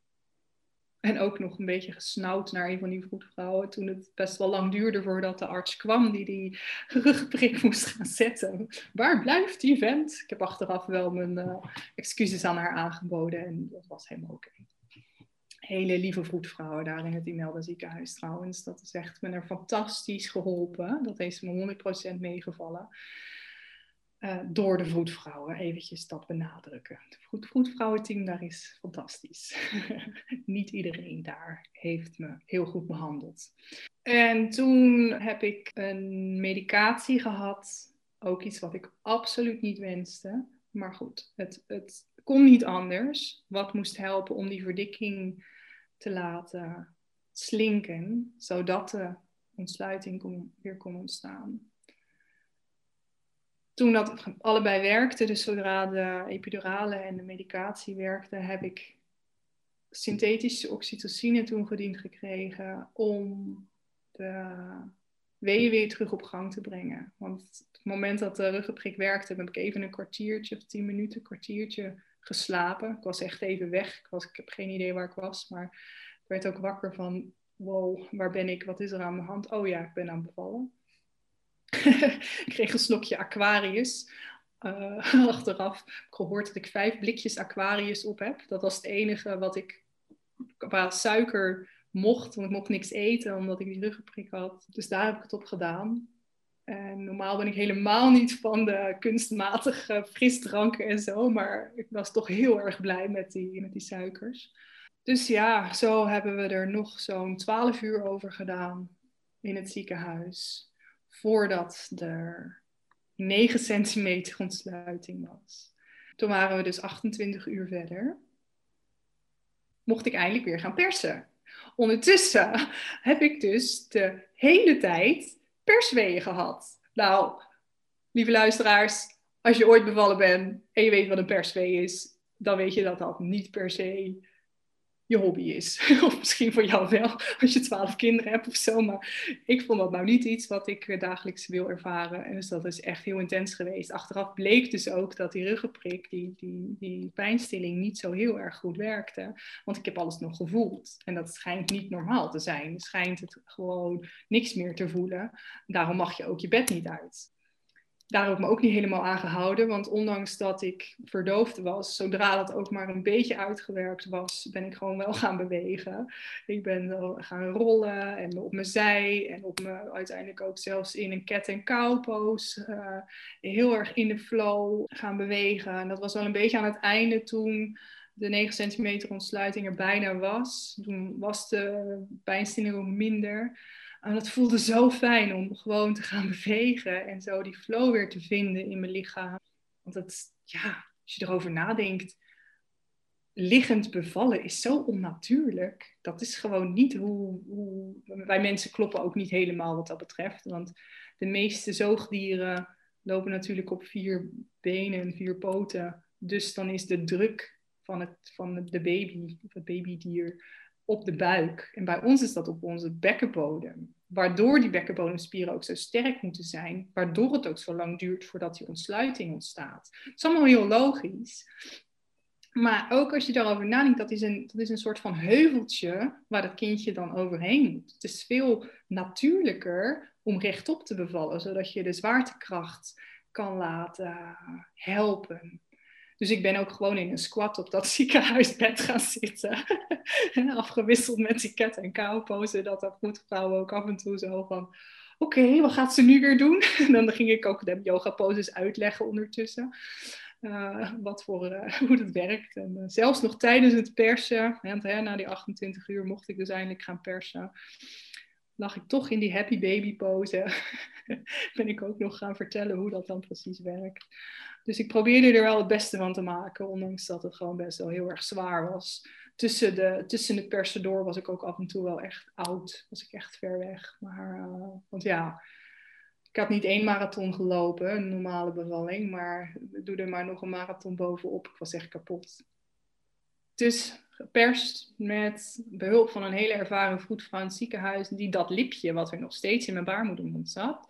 En ook nog een beetje gesnauwd naar een van die vroedvrouwen. Toen het best wel lang duurde voordat de arts kwam die die rugprik moest gaan zetten. Waar blijft die vent? Ik heb achteraf wel mijn uh, excuses aan haar aangeboden en dat was helemaal oké hele lieve vroedvrouwen daar in het Imelda ziekenhuis trouwens. Dat is echt me er fantastisch geholpen. Dat heeft me 100% meegevallen. uh, door de voetvrouwen. Eventjes dat benadrukken. Het voetvrouwenteam daar is fantastisch. Niet iedereen daar heeft me heel goed behandeld. En toen heb ik een medicatie gehad. Ook iets wat ik absoluut niet wenste. Maar goed, het, het kon niet anders. Wat moest helpen om die verdikking te laten slinken, zodat de ontsluiting kon, weer kon ontstaan. Toen dat allebei werkte, dus zodra de epidurale en de medicatie werkten, heb ik synthetische oxytocine toegediend gekregen om de weeën weer terug op gang te brengen. Want op het moment dat de ruggenprik werkte, heb ik even een kwartiertje of tien minuten, kwartiertje geslapen. Ik was echt even weg. Ik, was, ik heb geen idee waar ik was, maar ik werd ook wakker van, wow, waar ben ik? Wat is er aan de hand? Oh ja, ik ben aan bevallen. ik kreeg een slokje Aquarius. Uh, achteraf gehoord dat ik vijf blikjes Aquarius op heb. Dat was het enige wat ik qua suiker mocht, want ik mocht niks eten omdat ik die ruggenprik had. Dus daar heb ik het op gedaan. En normaal ben ik helemaal niet van de kunstmatige frisdranken en zo, maar ik was toch heel erg blij met die, met die suikers. Dus ja, zo hebben we er nog zo'n 12 uur over gedaan in het ziekenhuis, voordat er 9 centimeter ontsluiting was. Toen waren we dus 28 uur verder. Mocht ik eindelijk weer gaan persen. Ondertussen heb ik dus de hele tijd persweeën gehad. Nou, lieve luisteraars, als je ooit bevallen bent en je weet wat een perswee is, dan weet je dat dat niet per se je hobby is. of misschien voor jou wel, als je twaalf kinderen hebt of zo. Maar ik vond dat nou niet iets wat ik dagelijks wil ervaren. En dus dat is echt heel intens geweest. Achteraf bleek dus ook dat die ruggenprik, die, die, die pijnstilling, niet zo heel erg goed werkte. Want ik heb alles nog gevoeld. En dat schijnt niet normaal te zijn. Schijnt het gewoon niks meer te voelen. Daarom mag je ook je bed niet uit daar heb ik me ook niet helemaal aan gehouden. Want ondanks dat ik verdoofd was, zodra dat ook maar een beetje uitgewerkt was, ben ik gewoon wel gaan bewegen. Ik ben gaan rollen en op mijn zij en op me uiteindelijk ook zelfs in een cat en cow. Uh, heel erg in de flow gaan bewegen. En dat was wel een beetje aan het einde toen de 9 centimeter ontsluiting er bijna was. Toen was de pijnstilling ook minder. En dat voelde zo fijn om gewoon te gaan bewegen en zo die flow weer te vinden in mijn lichaam. Want het, ja, als je erover nadenkt, liggend bevallen is zo onnatuurlijk. Dat is gewoon niet hoe, hoe. Wij mensen kloppen ook niet helemaal wat dat betreft. Want de meeste zoogdieren lopen natuurlijk op vier benen en vier poten. Dus dan is de druk van, het, van de baby, of het babydier, op de buik. En bij ons is dat op onze bekkenbodem. Waardoor die bekkenbodemspieren ook zo sterk moeten zijn. Waardoor het ook zo lang duurt voordat die ontsluiting ontstaat. Het is allemaal heel logisch. Maar ook als je daarover nadenkt, dat is, een, dat is een soort van heuveltje waar dat kindje dan overheen moet. Het is veel natuurlijker om rechtop te bevallen, zodat je de zwaartekracht kan laten helpen. Dus ik ben ook gewoon in een squat op dat ziekenhuisbed gaan zitten. Afgewisseld met die cat en kou pose. Dat dat voetvrouw ook af en toe zo van... Oké, wat gaat ze nu weer doen? En dan ging ik ook de yoga poses uitleggen ondertussen. Uh, wat voor, uh, hoe dat werkt. En uh, zelfs nog tijdens het persen, hè, na die 28 uur mocht ik dus eindelijk gaan persen, lag ik toch in die happy baby pose. ben ik ook nog gaan vertellen hoe dat dan precies werkt. Dus ik probeerde er wel het beste van te maken, ondanks dat het gewoon best wel heel erg zwaar was. Tussen, de, tussen het persen door was ik ook af en toe wel echt oud, was ik echt ver weg. Maar, uh, want ja, ik had niet één marathon gelopen, een normale bevalling, maar doe er maar nog een marathon bovenop. Ik was echt kapot. Dus geperst met behulp van een hele ervaren vroedvrouw in het ziekenhuis, die dat lipje, wat er nog steeds in mijn baarmoedermond zat,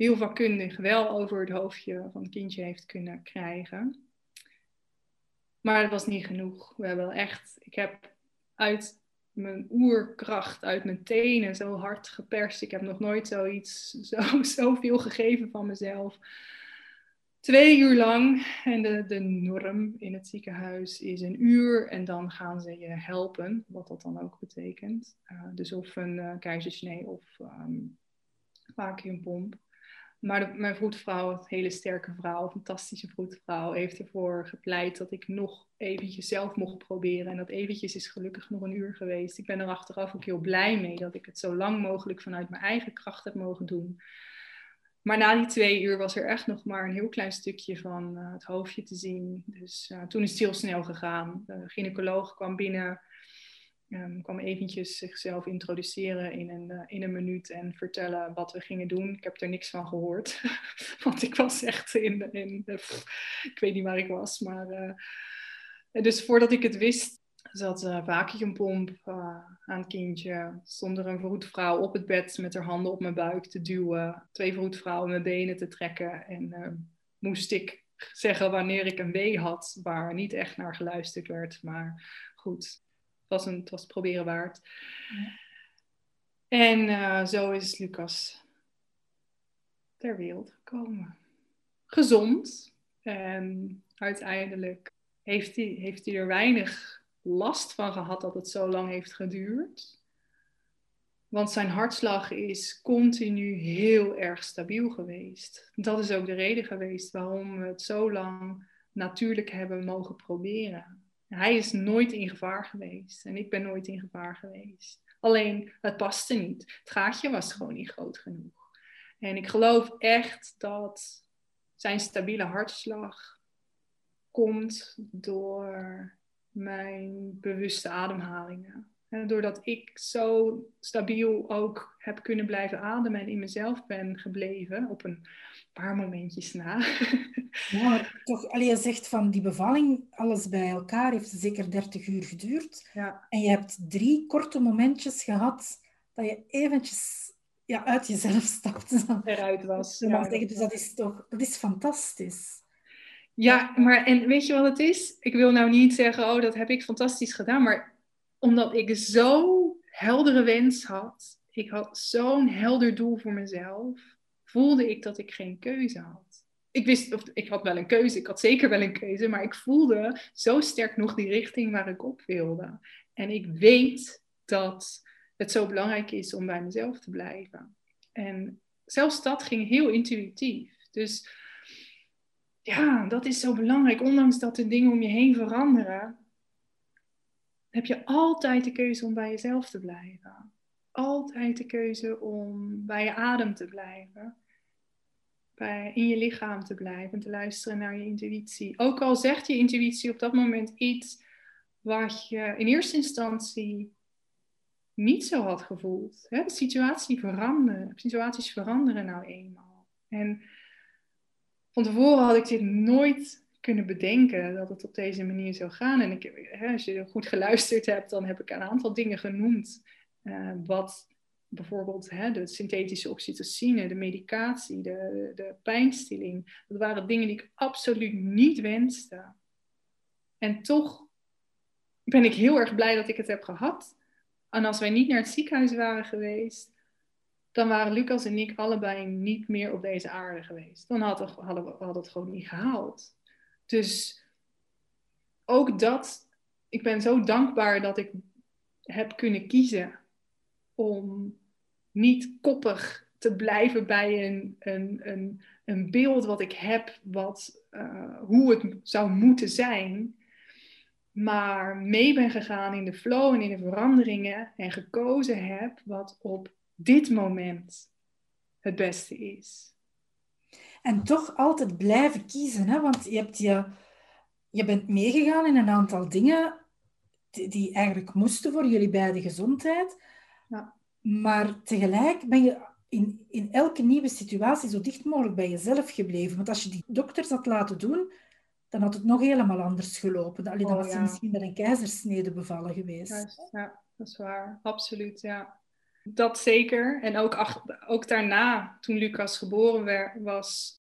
heel vakkundig wel over het hoofdje van het kindje heeft kunnen krijgen. Maar het was niet genoeg. We hebben echt, ik heb uit mijn oerkracht, uit mijn tenen zo hard geperst. Ik heb nog nooit zoiets, zo, zoveel gegeven van mezelf. Twee uur lang. En de, de norm in het ziekenhuis is een uur. En dan gaan ze je helpen, wat dat dan ook betekent. Uh, dus of een uh, keizersnee of um, vacuümpomp. Maar mijn vroedvrouw, een hele sterke vrouw, een fantastische vroedvrouw, heeft ervoor gepleit dat ik nog eventjes zelf mocht proberen. En dat eventjes is gelukkig nog een uur geweest. Ik ben er achteraf ook heel blij mee dat ik het zo lang mogelijk vanuit mijn eigen kracht heb mogen doen. Maar na die twee uur was er echt nog maar een heel klein stukje van uh, het hoofdje te zien. Dus uh, toen is het heel snel gegaan. De gynaecoloog kwam binnen, um, kwam eventjes zichzelf introduceren in een, uh, in een minuut en vertellen wat we gingen doen. Ik heb er niks van gehoord, want ik was echt in, in ik weet niet waar ik was. Maar, dus voordat ik het wist, zat een vacuumpomp uh, aan het kindje. Stond er een vroedvrouw op het bed met haar handen op mijn buik te duwen. Twee vroedvrouwen mijn benen te trekken. En uh, moest ik zeggen wanneer ik een wee had, waar niet echt naar geluisterd werd. Maar goed, was, een, het was het proberen waard. Ja. En uh, zo is Lucas ter wereld gekomen. Gezond. En uiteindelijk heeft hij, heeft hij er weinig last van gehad dat het zo lang heeft geduurd. Want zijn hartslag is continu heel erg stabiel geweest. Dat is ook de reden geweest waarom we het zo lang natuurlijk hebben mogen proberen. Hij is nooit in gevaar geweest en ik ben nooit in gevaar geweest. Alleen het paste niet. Het gaatje was gewoon niet groot genoeg. En ik geloof echt dat zijn stabiele hartslag komt door mijn bewuste ademhalingen. En doordat ik zo stabiel ook heb kunnen blijven ademen en in mezelf ben gebleven, op een paar momentjes na. Ja, maar toch, allee, je zegt van die bevalling, alles bij elkaar heeft zeker 30 uur geduurd. Ja. En je hebt drie korte momentjes gehad dat je eventjes ja, uit jezelf stapte. Eruit was. Ja. Dus dat is toch dat is fantastisch. Ja, maar en weet je wat het is? Ik wil nou niet zeggen, oh, dat heb ik fantastisch gedaan. Maar omdat ik zo'n heldere wens had, ik had zo'n helder doel voor mezelf, voelde ik dat ik geen keuze had. Ik wist, of ik had wel een keuze, ik had zeker wel een keuze, maar ik voelde zo sterk nog die richting waar ik op wilde. En ik weet dat het zo belangrijk is om bij mezelf te blijven. En zelfs dat ging heel intuïtief. Dus ja, dat is zo belangrijk. Ondanks dat de dingen om je heen veranderen, heb je altijd de keuze om bij jezelf te blijven. Altijd de keuze om bij je adem te blijven. Bij, in je lichaam te blijven en te luisteren naar je intuïtie. Ook al zegt je intuïtie op dat moment iets wat je in eerste instantie niet zo had gevoeld. De situatie veranderen, situaties veranderen nou eenmaal. En van tevoren had ik dit nooit kunnen bedenken dat het op deze manier zou gaan. En ik, hè, als je goed geluisterd hebt, dan heb ik een aantal dingen genoemd. Uh, wat bijvoorbeeld hè, de synthetische oxytocine, de medicatie, de, de pijnstilling. Dat waren dingen die ik absoluut niet wenste. En toch ben ik heel erg blij dat ik het heb gehad. En als wij niet naar het ziekenhuis waren geweest, dan waren Lucas en ik allebei niet meer op deze aarde geweest. Dan hadden we, het gewoon niet gehaald. Dus ook dat, ik ben zo dankbaar dat ik heb kunnen kiezen om niet koppig te blijven bij een, een, een, een beeld wat ik heb, wat, uh, hoe het zou moeten zijn. Maar mee ben gegaan in de flow en in de veranderingen en gekozen heb wat op dit moment het beste is. En toch altijd blijven kiezen, hè? want je, hebt je, je bent meegegaan in een aantal dingen die, die eigenlijk moesten voor jullie beide gezondheid. Ja. Maar tegelijk ben je in, in elke nieuwe situatie zo dicht mogelijk bij jezelf gebleven. Want als je die dokters had laten doen, dan had het nog helemaal anders gelopen. Alleen dan oh, was je misschien met een keizersnede bevallen geweest. ja, dat is waar. Absoluut, ja. Dat zeker. En ook, ook daarna, toen Lucas geboren was,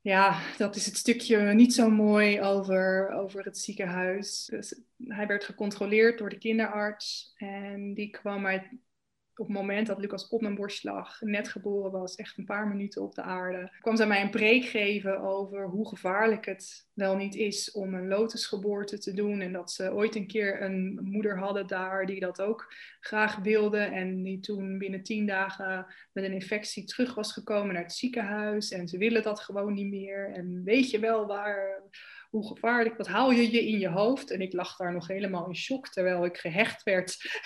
ja, dat is het stukje niet zo mooi over, over het ziekenhuis. Dus hij werd gecontroleerd door de kinderarts en die kwam uit op het moment dat Lucas op mijn borst lag, net geboren was, echt een paar minuten op de aarde, kwam zij mij een preek geven over hoe gevaarlijk het wel niet is om een lotusgeboorte te doen. En dat ze ooit een keer een moeder hadden daar die dat ook graag wilde. En die toen binnen tien dagen met een infectie terug was gekomen naar het ziekenhuis. En ze willen dat gewoon niet meer. En weet je wel waar hoe gevaarlijk, wat haal je je in je hoofd? En ik lag daar nog helemaal in shock terwijl ik gehecht werd.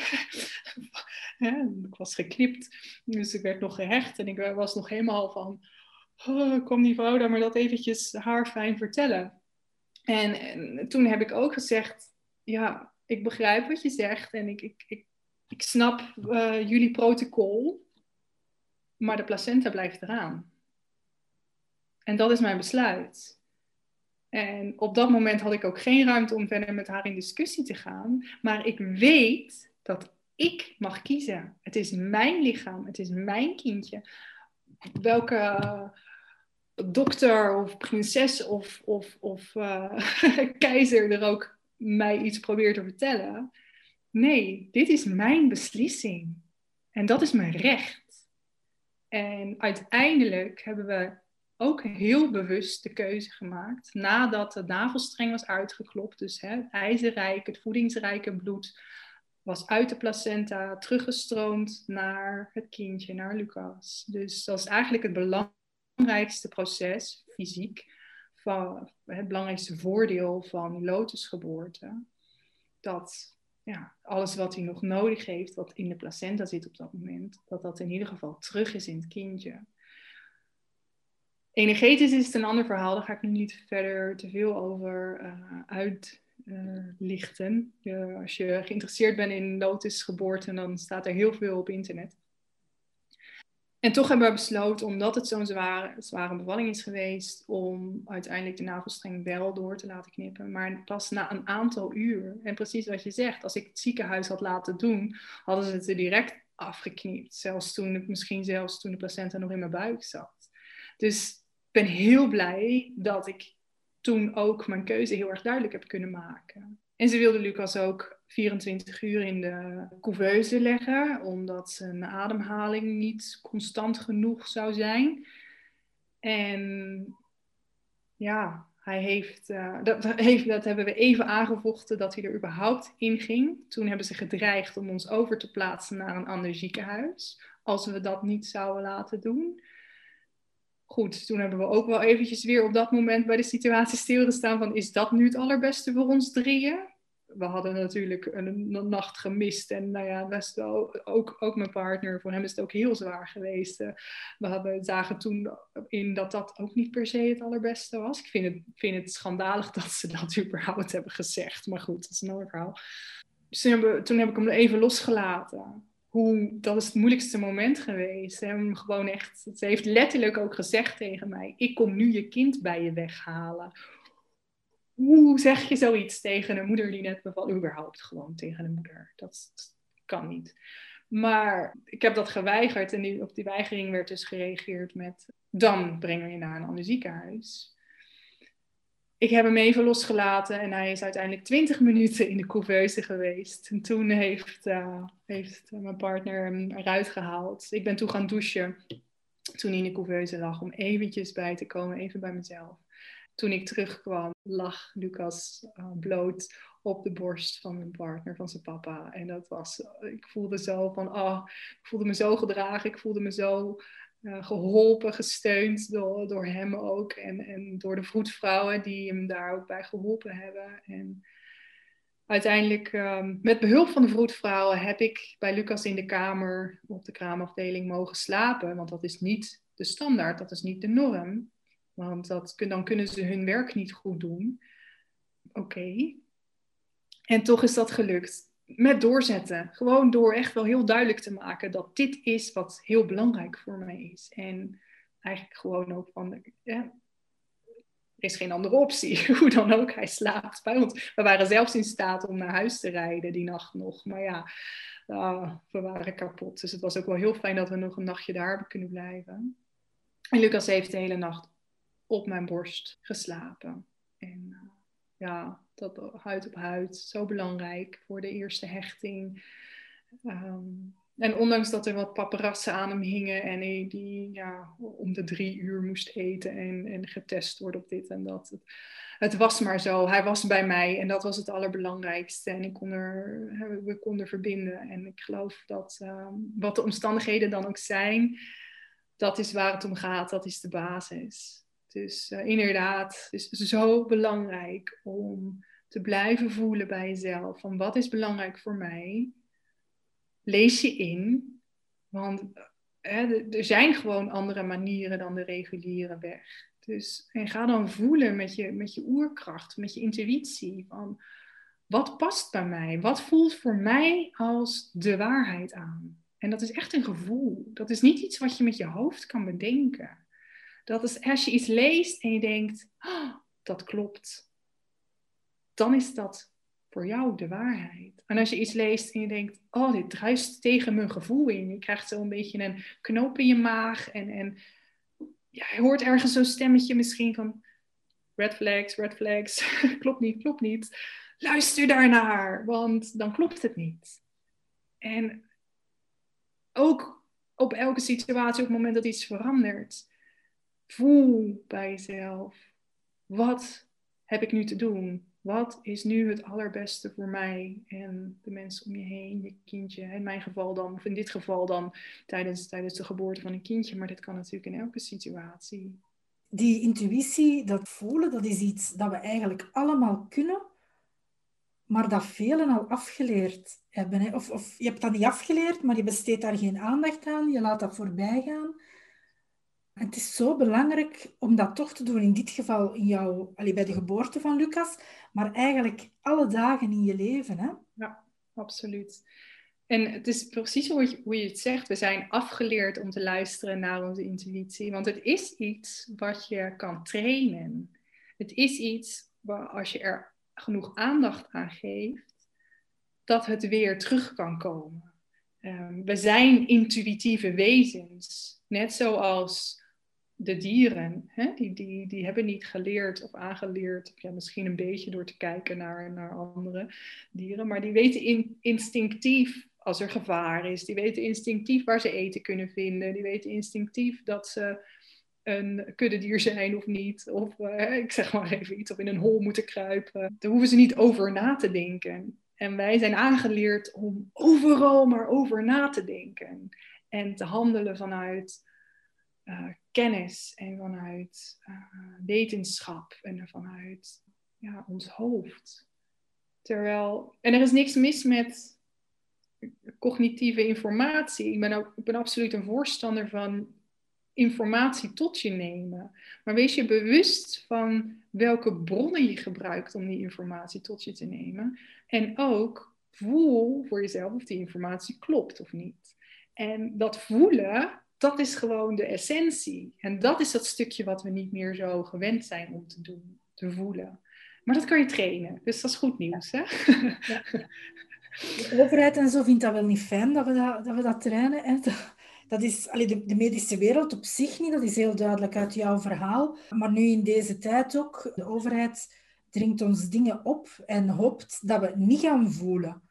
ik was geknipt, dus ik werd nog gehecht en ik was nog helemaal van, oh, kwam die vrouw daar maar dat eventjes haar fijn vertellen. En, en, toen heb ik ook gezegd, ja, ik begrijp wat je zegt en ik, ik, ik, ik snap uh, jullie protocol, maar de placenta blijft eraan. En dat is mijn besluit. En op dat moment had ik ook geen ruimte om verder met haar in discussie te gaan. Maar ik weet dat ik mag kiezen. Het is mijn lichaam, het is mijn kindje. Welke dokter of prinses of, of, of uh, keizer er ook mij iets probeert te vertellen. Nee, dit is mijn beslissing. En dat is mijn recht. En uiteindelijk hebben we ook heel bewust de keuze gemaakt. Nadat de navelstreng was uitgeklopt, dus hè, het ijzerrijk, het voedingsrijke bloed, was uit de placenta teruggestroomd naar het kindje, naar Lucas. Dus dat is eigenlijk het belangrijkste proces, fysiek, van het belangrijkste voordeel van lotusgeboorte. Dat ja, alles wat hij nog nodig heeft, wat in de placenta zit op dat moment, dat dat in ieder geval terug is in het kindje. Energetisch is het een ander verhaal, daar ga ik nu niet verder te veel over uh, uitlichten. als je geïnteresseerd bent in lotusgeboorte, dan staat er heel veel op internet. En toch hebben we besloten, omdat het zo'n zware, zware bevalling is geweest, om uiteindelijk de navelstreng wel door te laten knippen. Maar pas na een aantal uur. En precies wat je zegt, als ik het ziekenhuis had laten doen, hadden ze het er direct afgeknipt. Zelfs toen, misschien zelfs toen de placenta nog in mijn buik zat. Dus ben heel blij dat ik toen ook mijn keuze heel erg duidelijk heb kunnen maken. En ze wilde Lucas ook 24 uur in de couveuse leggen, omdat zijn ademhaling niet constant genoeg zou zijn. En ja, hij heeft, uh, dat, heeft, dat hebben we even aangevochten dat hij er überhaupt in ging. Toen hebben ze gedreigd om ons over te plaatsen naar een ander ziekenhuis, als we dat niet zouden laten doen goed, toen hebben we ook wel eventjes weer op dat moment bij de situatie stilgestaan van is dat nu het allerbeste voor ons drieën? We hadden natuurlijk een, nacht gemist en nou ja, best ook, ook mijn partner, voor hem is het ook heel zwaar geweest. Eh, we hadden, zagen toen in dat dat ook niet per se het allerbeste was. Ik vind het, vind het schandalig dat ze dat überhaupt hebben gezegd, maar goed, dat is een ander verhaal. Dus toen, toen heb ik hem even losgelaten hoe, dat is het moeilijkste moment geweest. Hem gewoon echt, ze heeft letterlijk ook gezegd tegen mij: Ik kom nu je kind bij je weghalen. Hoe zeg je zoiets tegen een moeder die net bevalt? Überhaupt gewoon tegen een moeder. Dat, kan niet. Maar ik heb dat geweigerd en die, op die weigering werd dus gereageerd met: Dan brengen we je naar een ander ziekenhuis ik heb hem even losgelaten en hij is uiteindelijk 20 minuten in de couveuse geweest. En toen heeft, uh, heeft mijn partner hem eruit gehaald. Ik ben toen gaan douchen toen hij in de couveuse lag om eventjes bij te komen, even bij mezelf. Toen ik terugkwam, lag Lucas uh, bloot op de borst van mijn partner, van zijn papa. En dat was, ik voelde zo van, oh, ik voelde me zo gedragen, ik voelde me zo uh, geholpen, gesteund door, door hem ook. En, en door de vroedvrouwen die hem daar ook bij geholpen hebben. En uiteindelijk, ehm, met behulp van de vroedvrouwen, heb ik bij Lucas in de kamer op de kraamafdeling mogen slapen. Want dat is niet de standaard, dat is niet de norm. Want dat, dan kunnen ze hun werk niet goed doen. Oké. En toch is dat gelukt met doorzetten. Gewoon door echt wel heel duidelijk te maken dat dit is wat heel belangrijk voor mij is. En eigenlijk gewoon ook van, ja, er is geen andere optie. Hoe dan ook, hij slaapt bij ons. We waren zelfs in staat om naar huis te rijden die nacht nog. Maar ja, uh, we waren kapot. Dus het was ook wel heel fijn dat we nog een nachtje daar hebben kunnen blijven. En Lucas heeft de hele nacht op mijn borst geslapen. En uh, ja, dat huid op huid, zo belangrijk voor de eerste hechting. Ehm, En ondanks dat er wat paparazzen aan hem hingen en die ja, om de drie uur moest eten en, en getest worden op dit en dat. Het, het, was maar zo. Hij was bij mij en dat was het allerbelangrijkste. En ik kon er, we konden verbinden. En ik geloof dat ehm, wat de omstandigheden dan ook zijn, dat is waar het om gaat. Dat is de basis. Dus uh, inderdaad, het is zo belangrijk om te blijven voelen bij jezelf. Van wat is belangrijk voor mij? Lees je in. Want hè, er zijn gewoon andere manieren dan de reguliere weg. Dus, en ga dan voelen met je, met je oerkracht, met je intuïtie. Van wat past bij mij? Wat voelt voor mij als de waarheid aan? En dat is echt een gevoel. Dat is niet iets wat je met je hoofd kan bedenken. Dat is als je iets leest en je denkt, oh, dat klopt. Dan is dat voor jou de waarheid. En als je iets leest en je denkt, oh, dit druist tegen mijn gevoel in. Je krijgt zo een beetje een knoop in je maag. En, en ja, je hoort ergens zo'n stemmetje misschien van, red flags, red flags. klopt niet, klopt niet. Luister daarnaar, want dan klopt het niet. En ook op elke situatie, op het moment dat iets verandert, voel bij jezelf, wat heb ik nu te doen? Wat is nu het allerbeste voor mij en de mensen om je heen, je kindje? In mijn geval dan, of in dit geval dan tijdens, tijdens de geboorte van een kindje, maar dit kan natuurlijk in elke situatie. Die intuïtie, dat voelen, dat is iets dat we eigenlijk allemaal kunnen, maar dat velen al afgeleerd hebben. Of, of je hebt dat niet afgeleerd, maar je besteedt daar geen aandacht aan, je laat dat voorbij gaan. Het is zo belangrijk om dat toch te doen, in dit geval in allee, bij de geboorte van Lucas, maar eigenlijk alle dagen in je leven. Hè? Ja, absoluut. En het is precies hoe je, het zegt. We zijn afgeleerd om te luisteren naar onze intuïtie. Want het is iets wat je kan trainen. Het is iets waar als je er genoeg aandacht aan geeft, dat het weer terug kan komen. Um, we zijn intuïtieve wezens. Net zoals de dieren, hè, die, die, die hebben niet geleerd of aangeleerd, ja, misschien een beetje door te kijken naar, naar andere dieren, maar die weten in, instinctief als er gevaar is. Die weten instinctief waar ze eten kunnen vinden. Die weten instinctief dat ze een kuddedier zijn of niet. Of uh, ik zeg maar even iets, of in een hol moeten kruipen. Daar hoeven ze niet over na te denken. En wij zijn aangeleerd om overal maar over na te denken. En te handelen vanuit uh, kennis en vanuit uh, wetenschap en vanuit ja, ons hoofd. Terwijl, en er is niks mis met cognitieve informatie. Ik ben, ook, ik ben absoluut een voorstander van informatie tot je nemen. Maar wees je bewust van welke bronnen je gebruikt om die informatie tot je te nemen. En ook voel voor jezelf of die informatie klopt of niet. En dat voelen, dat is gewoon de essentie. En dat is dat stukje wat we niet meer zo gewend zijn om te doen, te voelen. Maar dat kan je trainen, dus dat is goed nieuws. Hè? Ja. De overheid en zo vindt dat wel niet fijn dat we dat, dat, we dat trainen. Hè? Dat is allee, de, de, medische wereld op zich niet, dat is heel duidelijk uit jouw verhaal. Maar nu in deze tijd ook, de overheid dringt ons dingen op en hoopt dat we niet gaan voelen.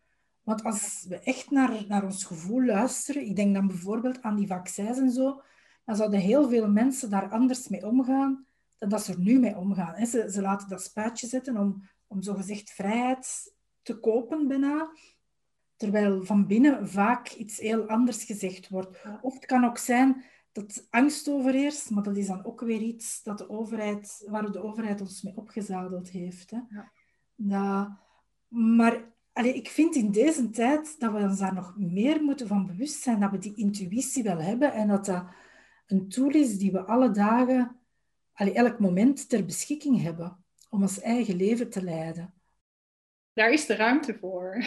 Want als we echt naar, naar ons gevoel luisteren, ik denk dan bijvoorbeeld aan die vaccins en zo, dan zouden heel veel mensen daar anders mee omgaan dan dat ze er nu mee omgaan. Ze, ze laten dat spuitje zetten om, om zogezegd vrijheid te kopen bijna. Terwijl van binnen vaak iets heel anders gezegd wordt. Of het kan ook zijn dat angst overheerst, maar dat is dan ook weer iets dat de overheid, waar de overheid ons mee opgezadeld heeft. Hè. Ja. Dat, maar allee, ik vind in deze tijd dat we ons daar nog meer moeten van bewust zijn, dat we die intuïtie wel hebben en dat dat een tool is die we alle dagen, allee, elk moment ter beschikking hebben om ons eigen leven te leiden daar is de ruimte voor.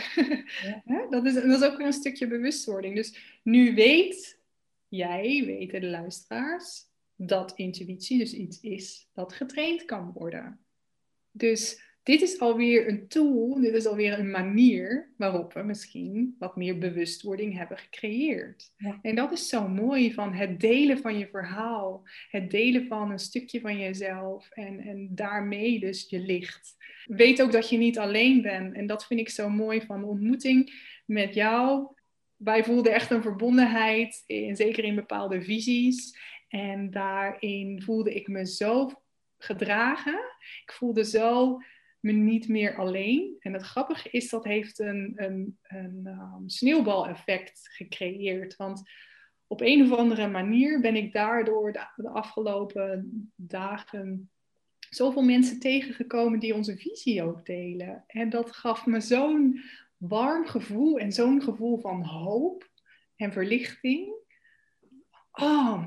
Ja. dat, is, dat is ook weer een stukje bewustwording. Dus nu weet jij, weten de luisteraars, dat intuïtie dus iets is dat getraind kan worden. Dus dit is alweer een tool, dit is alweer een manier waarop we misschien wat meer bewustwording hebben gecreëerd. En dat is zo mooi van het delen van je verhaal, het delen van een stukje van jezelf en, en daarmee dus je licht. Weet ook dat je niet alleen bent en dat vind ik zo mooi van de ontmoeting met jou. wij voelden echt een verbondenheid, in, zeker in bepaalde visies. En daarin voelde ik me zo gedragen. Ik voelde zo me niet meer alleen. En het grappige is, dat heeft een, een, een um, sneeuwbaleffect gecreëerd. Want op een of andere manier ben ik daardoor de, de afgelopen dagen zoveel mensen tegengekomen die onze visie ook delen. En dat gaf me zo'n warm gevoel en zo'n gevoel van hoop en verlichting. Oh,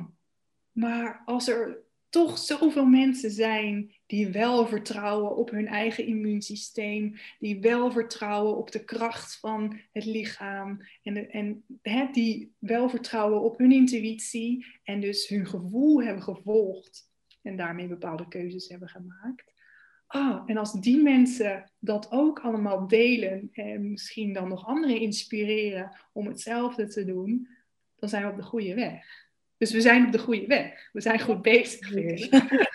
maar als er toch zoveel mensen zijn die wel vertrouwen op hun eigen immuunsysteem, die wel vertrouwen op de kracht van het lichaam en, en hè, die wel vertrouwen op hun intuïtie en dus hun gevoel hebben gevolgd en daarmee bepaalde keuzes hebben gemaakt. Ah, en als die mensen dat ook allemaal delen en misschien dan nog anderen inspireren om hetzelfde te doen, dan zijn we op de goede weg. Dus we zijn op de goede weg. We zijn goed bezig.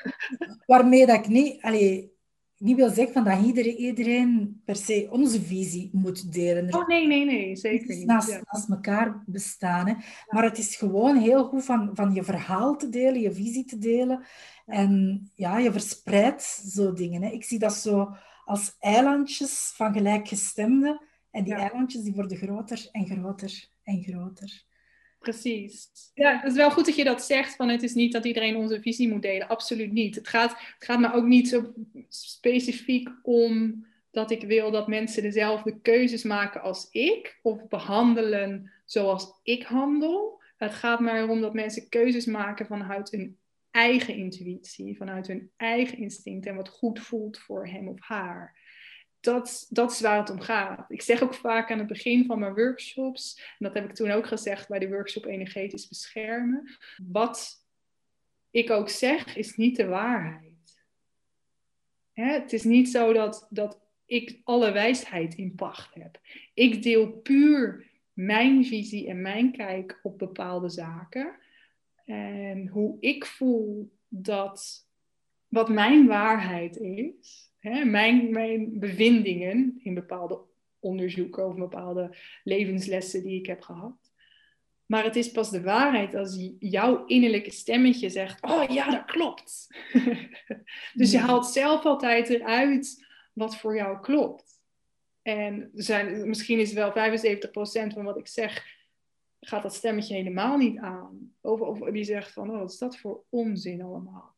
Waarmee dat ik niet, allee, niet wil zeggen van dat iedereen, iedereen per se onze visie moet delen. Oh nee, nee, nee, zeker niet. Naast, ja. naast elkaar bestaan. Hè. Maar het is gewoon heel goed van, van je verhaal te delen, je visie te delen. En ja, je verspreidt zo dingen. Hè. Ik zie dat zo als eilandjes van gelijkgestemden. En die eilandjes die worden groter en groter en groter. Precies. Ja, het is wel goed dat je dat zegt. Van het is niet dat iedereen onze visie moet delen. Absoluut niet. Het gaat, het gaat me ook niet zo specifiek om dat ik wil dat mensen dezelfde keuzes maken als ik. Of behandelen zoals ik handel. Het gaat maar erom dat mensen keuzes maken vanuit hun eigen intuïtie. Vanuit hun eigen instinct. En wat goed voelt voor hem of haar dat, dat is waar het om gaat. Ik zeg ook vaak aan het begin van mijn workshops, en dat heb ik toen ook gezegd bij de workshop Energetisch Beschermen, wat ik ook zeg is niet de waarheid. Hè? Het is niet zo dat, dat ik alle wijsheid in pacht heb. Ik deel puur mijn visie en mijn kijk op bepaalde zaken. En hoe ik voel dat wat mijn waarheid is, hè, mijn, mijn bevindingen in bepaalde onderzoeken of bepaalde levenslessen die ik heb gehad. Maar het is pas de waarheid als jouw innerlijke stemmetje zegt: Oh ja, dat klopt. dus je haalt zelf altijd eruit wat voor jou klopt. En zijn, misschien is wel 75% van wat ik zeg, gaat dat stemmetje helemaal niet aan. Of, of die zegt van: Oh, wat is dat voor onzin allemaal?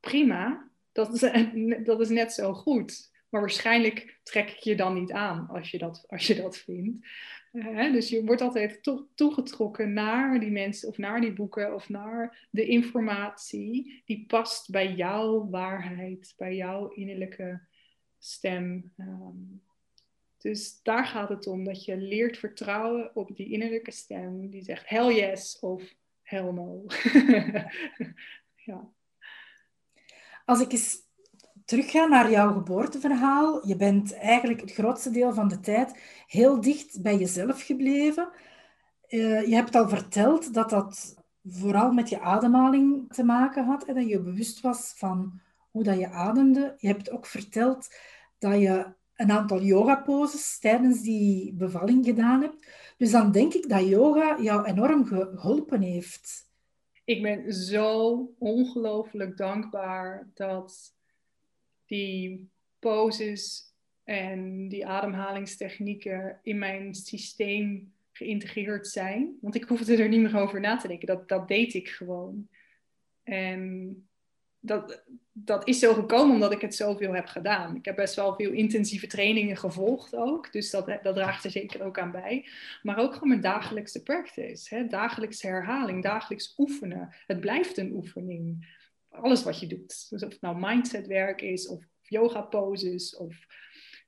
Prima, dat is, dat is net zo goed. Maar waarschijnlijk trek ik je dan niet aan als je dat, als je dat vindt. Uh, dus je wordt altijd to toegetrokken naar die mensen of naar die boeken of naar de informatie die past bij jouw waarheid, bij jouw innerlijke stem. Um, dus daar gaat het om dat je leert vertrouwen op die innerlijke stem die zegt hell yes of hell no. ja. Als ik eens terugga naar jouw geboorteverhaal, je bent eigenlijk het grootste deel van de tijd heel dicht bij jezelf gebleven. Uh, je hebt al verteld dat dat vooral met je ademhaling te maken had en dat je bewust was van hoe dat je ademde. Je hebt ook verteld dat je een aantal yoga-poses tijdens die bevalling gedaan hebt. Dus dan denk ik dat yoga jou enorm geholpen heeft ik ben zo ongelooflijk dankbaar dat die poses en die ademhalingstechnieken in mijn systeem geïntegreerd zijn. Want ik hoefde er niet meer over na te denken. Dat, dat deed ik gewoon. En dat, dat is zo gekomen omdat ik het zoveel heb gedaan. Ik heb best wel veel intensieve trainingen gevolgd ook. Dus dat, dat draagt er zeker ook aan bij. Maar ook gewoon mijn dagelijkse practice. Hè? Dagelijkse herhaling, dagelijks oefenen. Het blijft een oefening. Alles wat je doet. Dus of het nou mindsetwerk is, of yoga poses, of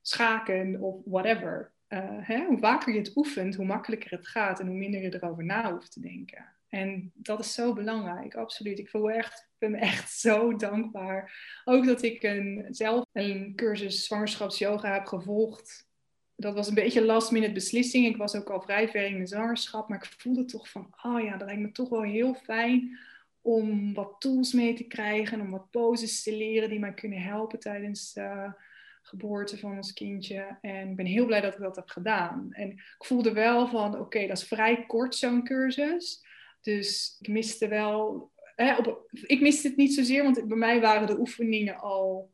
schaken, of whatever. Uh, hè? Hoe vaker je het oefent, hoe makkelijker het gaat en hoe minder je erover na hoeft te denken. En dat is zo belangrijk, absoluut. Ik voel echt, ben echt zo dankbaar. Ook dat ik een, zelf een cursus zwangerschapsyoga heb gevolgd. Dat was een beetje last minute beslissing. Ik was ook al vrij ver in mijn zwangerschap. Maar ik voelde toch van, oh ja, dat lijkt me toch wel heel fijn om wat tools mee te krijgen. Om wat poses te leren die mij kunnen helpen tijdens uh, geboorte van ons kindje. En ik ben heel blij dat ik dat heb gedaan. En ik voelde wel van, oké, dat is vrij kort zo'n cursus. Dus ik miste wel, hè, op, ik miste het niet zozeer, want bij mij waren de oefeningen al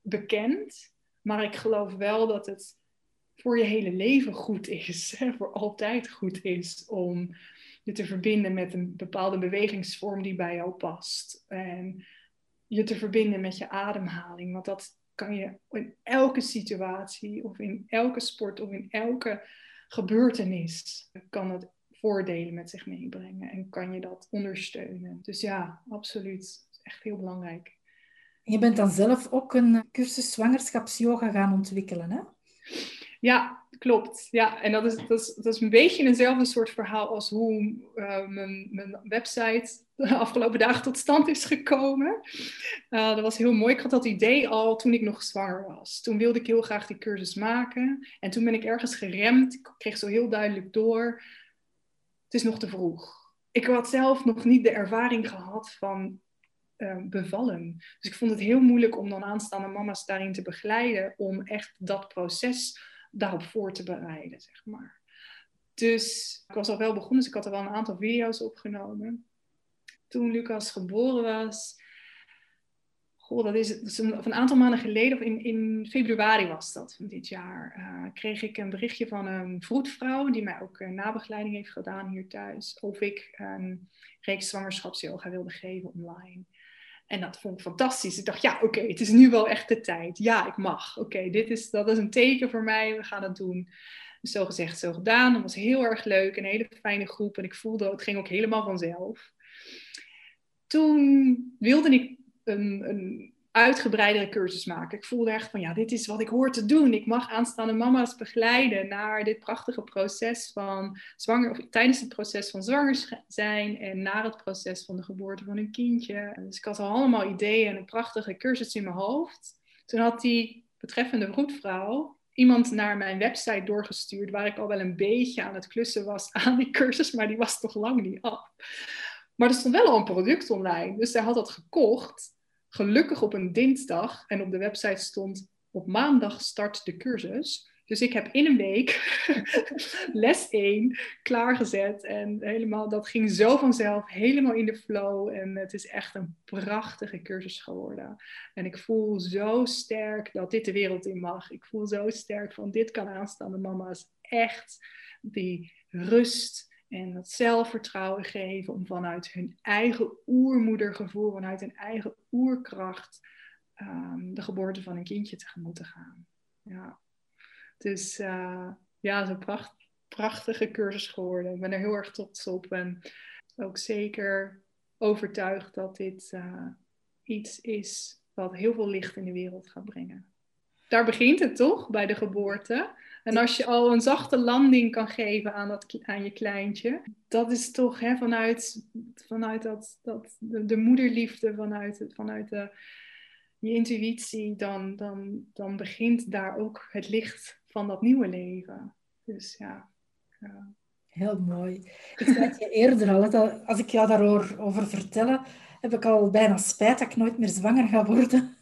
bekend. Maar ik geloof wel dat het voor je hele leven goed is, hè, voor altijd goed is om je te verbinden met een bepaalde bewegingsvorm die bij jou past. En je te verbinden met je ademhaling, want dat kan je in elke situatie of in elke sport of in elke gebeurtenis kan het voordelen met zich meebrengen en kan je dat ondersteunen. Dus ja, absoluut. Dat is echt heel belangrijk. Je bent dan zelf ook een cursus zwangerschapsyoga gaan ontwikkelen, hè? Ja, klopt. Ja, en dat is, dat, is, dat is een beetje eenzelfde soort verhaal als hoe uh, mijn, mijn website de afgelopen dagen tot stand is gekomen. Uh, dat was heel mooi. Ik had dat idee al toen ik nog zwanger was. Toen wilde ik heel graag die cursus maken. En toen ben ik ergens geremd. Ik kreeg zo heel duidelijk door. Het is nog te vroeg. Ik had zelf nog niet de ervaring gehad van uh, bevallen. Dus ik vond het heel moeilijk om dan aanstaande mama's daarin te begeleiden. Om echt dat proces daarop voor te bereiden, zeg maar. Dus ik was al wel begonnen, dus ik had er wel een aantal video's opgenomen. Toen Lucas geboren was, goh, dat is, een, aantal maanden geleden, of in, in februari was dat van dit jaar, uh, kreeg ik een berichtje van een vroedvrouw die mij ook uh, nabegeleiding heeft gedaan hier thuis, of ik een reeks zwangerschapsyoga wilde geven online. En dat vond ik fantastisch. Ik dacht, ja, oké, het is nu wel echt de tijd. Ja, ik mag. Oké, dit is, dat is een teken voor mij. We gaan het doen. Dus zo gezegd, zo gedaan. Dat was heel erg leuk. Een hele fijne groep. En ik voelde, het ging ook helemaal vanzelf. Toen wilde ik een, een uitgebreidere cursus maken. Ik voelde echt van, ja, dit is wat ik hoor te doen. Ik mag aanstaande mama's begeleiden naar dit prachtige proces van zwanger, of tijdens het proces van zwanger zijn en na het proces van de geboorte van een kindje. Dus ik had al allemaal ideeën en een prachtige cursus in mijn hoofd. Toen had die betreffende vroedvrouw iemand naar mijn website doorgestuurd, waar ik al wel een beetje aan het klussen was aan die cursus, maar die was toch lang niet af. Maar er stond wel al een product online, dus zij had dat gekocht gelukkig op een dinsdag en op de website stond op maandag start de cursus. Dus ik heb in een week les 1 klaargezet en helemaal, dat ging zo vanzelf, helemaal in de flow. En het is echt een prachtige cursus geworden. En ik voel zo sterk dat dit de wereld in mag. Ik voel zo sterk van dit kan aanstaande mama's echt die rust en dat zelfvertrouwen geven om vanuit hun eigen oermoedergevoel, vanuit hun eigen oerkracht, um, de geboorte van een kindje te gaan. Ja. Dus uh, ja, het is een pracht, prachtige cursus geworden. Ik ben er heel erg trots op en ook zeker overtuigd dat dit uh, iets is wat heel veel licht in de wereld gaat brengen. Daar begint het toch, bij de geboorte. En als je al een zachte landing kan geven aan, dat, aan je kleintje, dat is toch hè, vanuit, vanuit dat, dat, de, de moederliefde, vanuit, vanuit de, je intuïtie, dan, dan, dan begint daar ook het licht van dat nieuwe leven. Dus ja. Heel mooi. Ik zei het je eerder al, als ik jou daarover over vertellen, heb ik al bijna spijt dat ik nooit meer zwanger ga worden.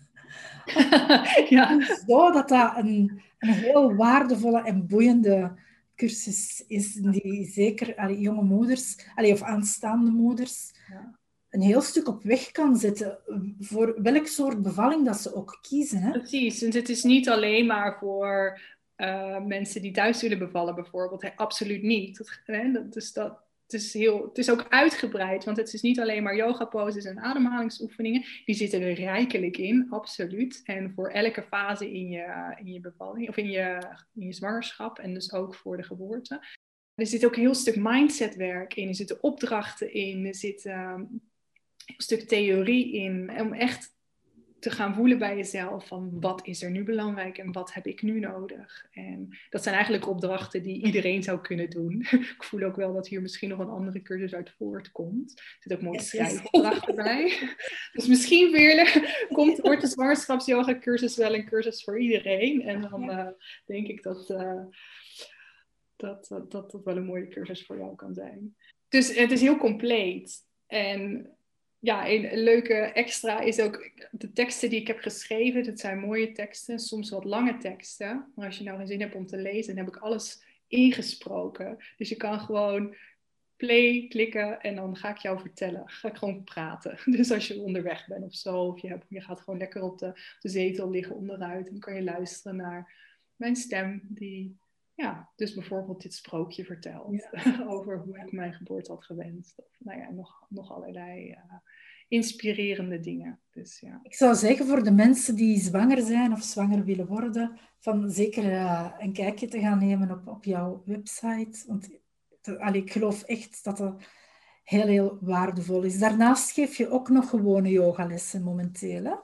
ja. Zo dat dat een, een heel waardevolle en boeiende cursus is, die zeker allee, jonge moeders, allee, of aanstaande moeders, ja. een heel stuk op weg kan zetten voor welk soort bevalling dat ze ook kiezen. Hè? Precies, en het is niet alleen maar voor uh, mensen die thuis willen bevallen bijvoorbeeld, hè, absoluut niet. Dat, hè, dus dat, het is, heel, het is ook uitgebreid, want het is niet alleen maar yoga poses en ademhalingsoefeningen. Die zitten er rijkelijk in, absoluut. En voor elke fase in je, in je bevalling of in je, in je zwangerschap en dus ook voor de geboorte. Er zit ook een heel stuk mindsetwerk in, er zitten opdrachten in, er zit um, een stuk theorie in. Om echt te gaan voelen bij jezelf van wat is er nu belangrijk en wat heb ik nu nodig. En dat zijn eigenlijk opdrachten die iedereen zou kunnen doen. ik voel ook wel dat hier misschien nog een andere cursus uit voortkomt. Er zit ook mooie schrijfopdrachten bij. dus misschien weer komt, wordt de zwangerschapsyoga cursus wel een cursus voor iedereen. En dan uh, denk ik dat, uh, dat, dat, dat dat wel een mooie cursus voor jou kan zijn. Dus het is heel compleet. En ja, een, leuke extra is ook de teksten die ik heb geschreven. Dat zijn mooie teksten, soms wat lange teksten. Maar als je nou geen zin hebt om te lezen, dan heb ik alles ingesproken. Dus je kan gewoon play klikken en dan ga ik jou vertellen. Ga ik gewoon praten. Dus als je onderweg bent of zo, of je, hebt, je gaat gewoon lekker op de, de zetel liggen onderuit, dan kan je luisteren naar mijn stem die ja, dus bijvoorbeeld dit sprookje vertelt over hoe ik mijn geboorte had gewenst. Of nou ja, nog, nog allerlei uh, inspirerende dingen. Dus, ja. Ik zou zeggen voor de mensen die zwanger zijn of zwanger willen worden, van zeker uh, een kijkje te gaan nemen op, op jouw website. Want allee, ik geloof echt dat dat heel, heel waardevol is. Daarnaast geef je ook nog gewone yogalessen momenteel, hè?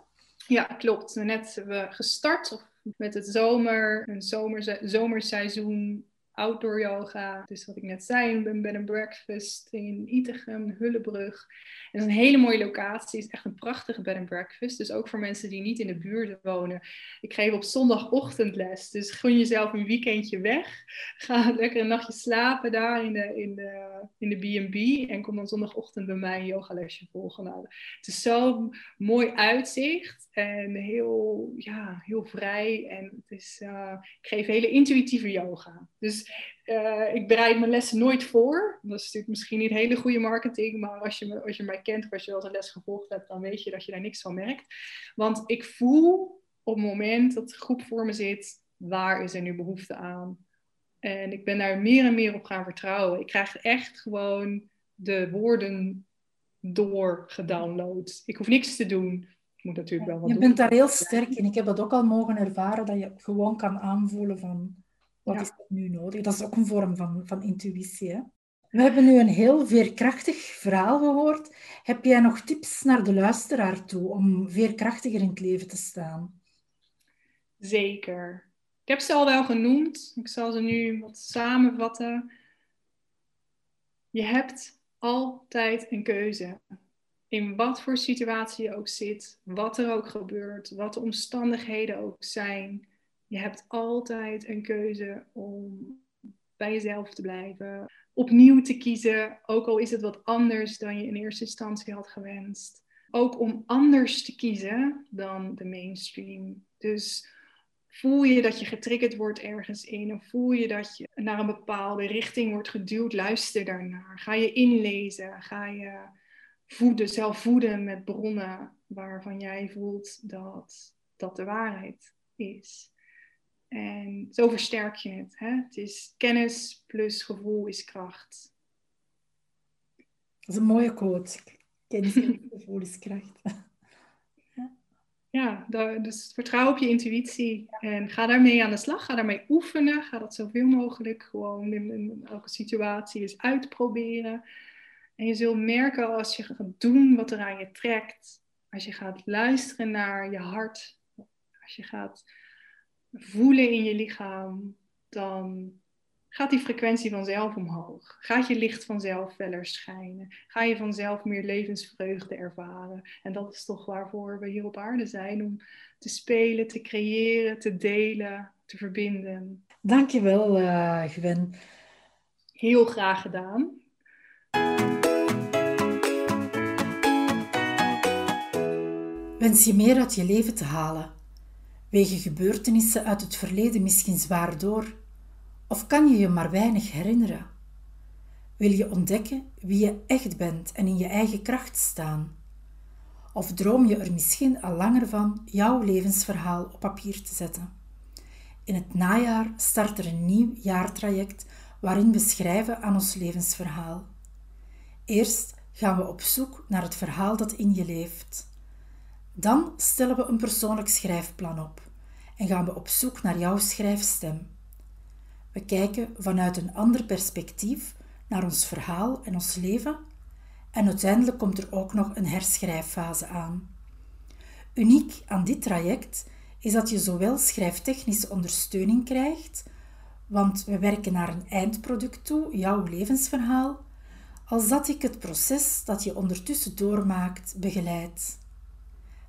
Ja, klopt. Net hebben we gestart, met het zomer, een zomer, zomerseizoen outdoor yoga. Dus wat ik net zei, een bed and breakfast in Itegem, Hullebrug. En het is een hele mooie locatie. Het is echt een prachtige bed and breakfast. Dus ook voor mensen die niet in de buurt wonen. Ik geef op zondagochtend les. Dus gun jezelf een weekendje weg. Ga lekker een nachtje slapen daar in de, in de, in de B&B. En kom dan zondagochtend bij mij een yogalesje volgen. Nou, het is zo'n mooi uitzicht. En heel, ja, heel vrij. En het is, uh, ik geef hele intuïtieve yoga. Dus uh, ik bereid mijn lessen nooit voor. Dat is natuurlijk misschien niet hele goede marketing, maar als je, me, als je mij kent, als je wel eens een les gevolgd hebt, dan weet je dat je daar niks van merkt. Want ik voel op het moment dat de groep voor me zit, waar is er nu behoefte aan? En ik ben daar meer en meer op gaan vertrouwen. Ik krijg echt gewoon de woorden doorgedownload. Ik hoef niks te doen. Ik moet natuurlijk wel wat je bent daar heel sterk in. Ik heb dat ook al mogen ervaren, dat je gewoon kan aanvoelen van wat is er nu nodig? Dat is ook een vorm van, van intuïtie. Hè? We hebben nu een heel veerkrachtig verhaal gehoord. Heb jij nog tips naar de luisteraar toe om veerkrachtiger in het leven te staan? Zeker. Ik heb ze al wel genoemd. Ik zal ze nu wat samenvatten. Je hebt altijd een keuze. In wat voor situatie je ook zit, wat er ook gebeurt, wat de omstandigheden ook zijn. Je hebt altijd een keuze om bij jezelf te blijven, opnieuw te kiezen, ook al is het wat anders dan je in eerste instantie had gewenst. Ook om anders te kiezen dan de mainstream. Dus voel je dat je getriggerd wordt ergens in, of voel je dat je naar een bepaalde richting wordt geduwd, luister daarnaar. Ga je inlezen, ga je voeden, zelf voeden met bronnen waarvan jij voelt dat dat de waarheid is. En zo versterk je het. Hè? Het is kennis plus gevoel is kracht. Dat is een mooie quote. Kennis plus gevoel is kracht. Ja, dus vertrouw op je intuïtie en ga daarmee aan de slag. Ga daarmee oefenen. Ga dat zoveel mogelijk gewoon in, in elke situatie eens uitproberen. En je zult merken als je gaat doen wat er aan je trekt. Als je gaat luisteren naar je hart. Als je gaat voelen in je lichaam, dan gaat die frequentie vanzelf omhoog. Gaat je licht vanzelf feller schijnen. Ga je vanzelf meer levensvreugde ervaren. En dat is toch waarvoor we hier op aarde zijn, om te spelen, te creëren, te delen, te verbinden. Dankjewel, uh, Gwen. Heel graag gedaan. Wens je meer uit je leven te halen? Wegen gebeurtenissen uit het verleden misschien zwaar door? Of kan je je maar weinig herinneren? Wil je ontdekken wie je echt bent en in je eigen kracht staan? Of droom je er misschien al langer van jouw levensverhaal op papier te zetten? In het najaar start er een nieuw jaartraject waarin we schrijven aan ons levensverhaal. Eerst gaan we op zoek naar het verhaal dat in je leeft. Dan stellen we een persoonlijk schrijfplan op en gaan we op zoek naar jouw schrijfstem. We kijken vanuit een ander perspectief naar ons verhaal en ons leven en uiteindelijk komt er ook nog een herschrijffase aan. Uniek aan dit traject is dat je zowel schrijftechnische ondersteuning krijgt, want we werken naar een eindproduct toe, jouw levensverhaal, als dat ik het proces dat je ondertussen doormaakt begeleid.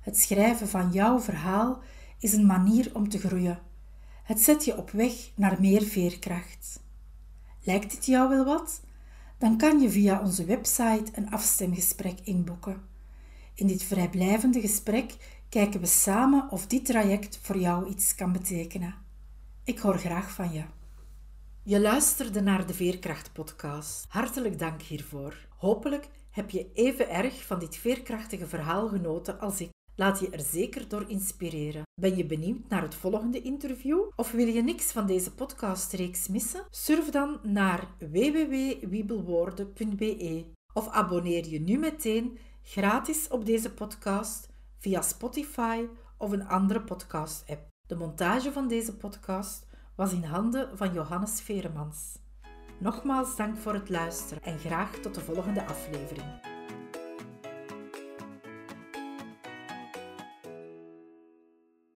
Het schrijven van jouw verhaal is een manier om te groeien. Het zet je op weg naar meer veerkracht. Lijkt dit jou wel wat? Dan kan je via onze website een afstemgesprek inboeken. In dit vrijblijvende gesprek kijken we samen of dit traject voor jou iets kan betekenen. Ik hoor graag van je. Je luisterde naar de Veerkracht-podcast. Hartelijk dank hiervoor. Hopelijk heb je even erg van dit veerkrachtige verhaal genoten als ik. Laat je er zeker door inspireren. Ben je benieuwd naar het volgende interview? Of wil je niks van deze podcastreeks missen? Surf dan naar www.wiebelwoorden.be of abonneer je nu meteen gratis op deze podcast via Spotify of een andere podcast-app. De montage van deze podcast was in handen van Johannes Veremans. Nogmaals dank voor het luisteren en graag tot de volgende aflevering.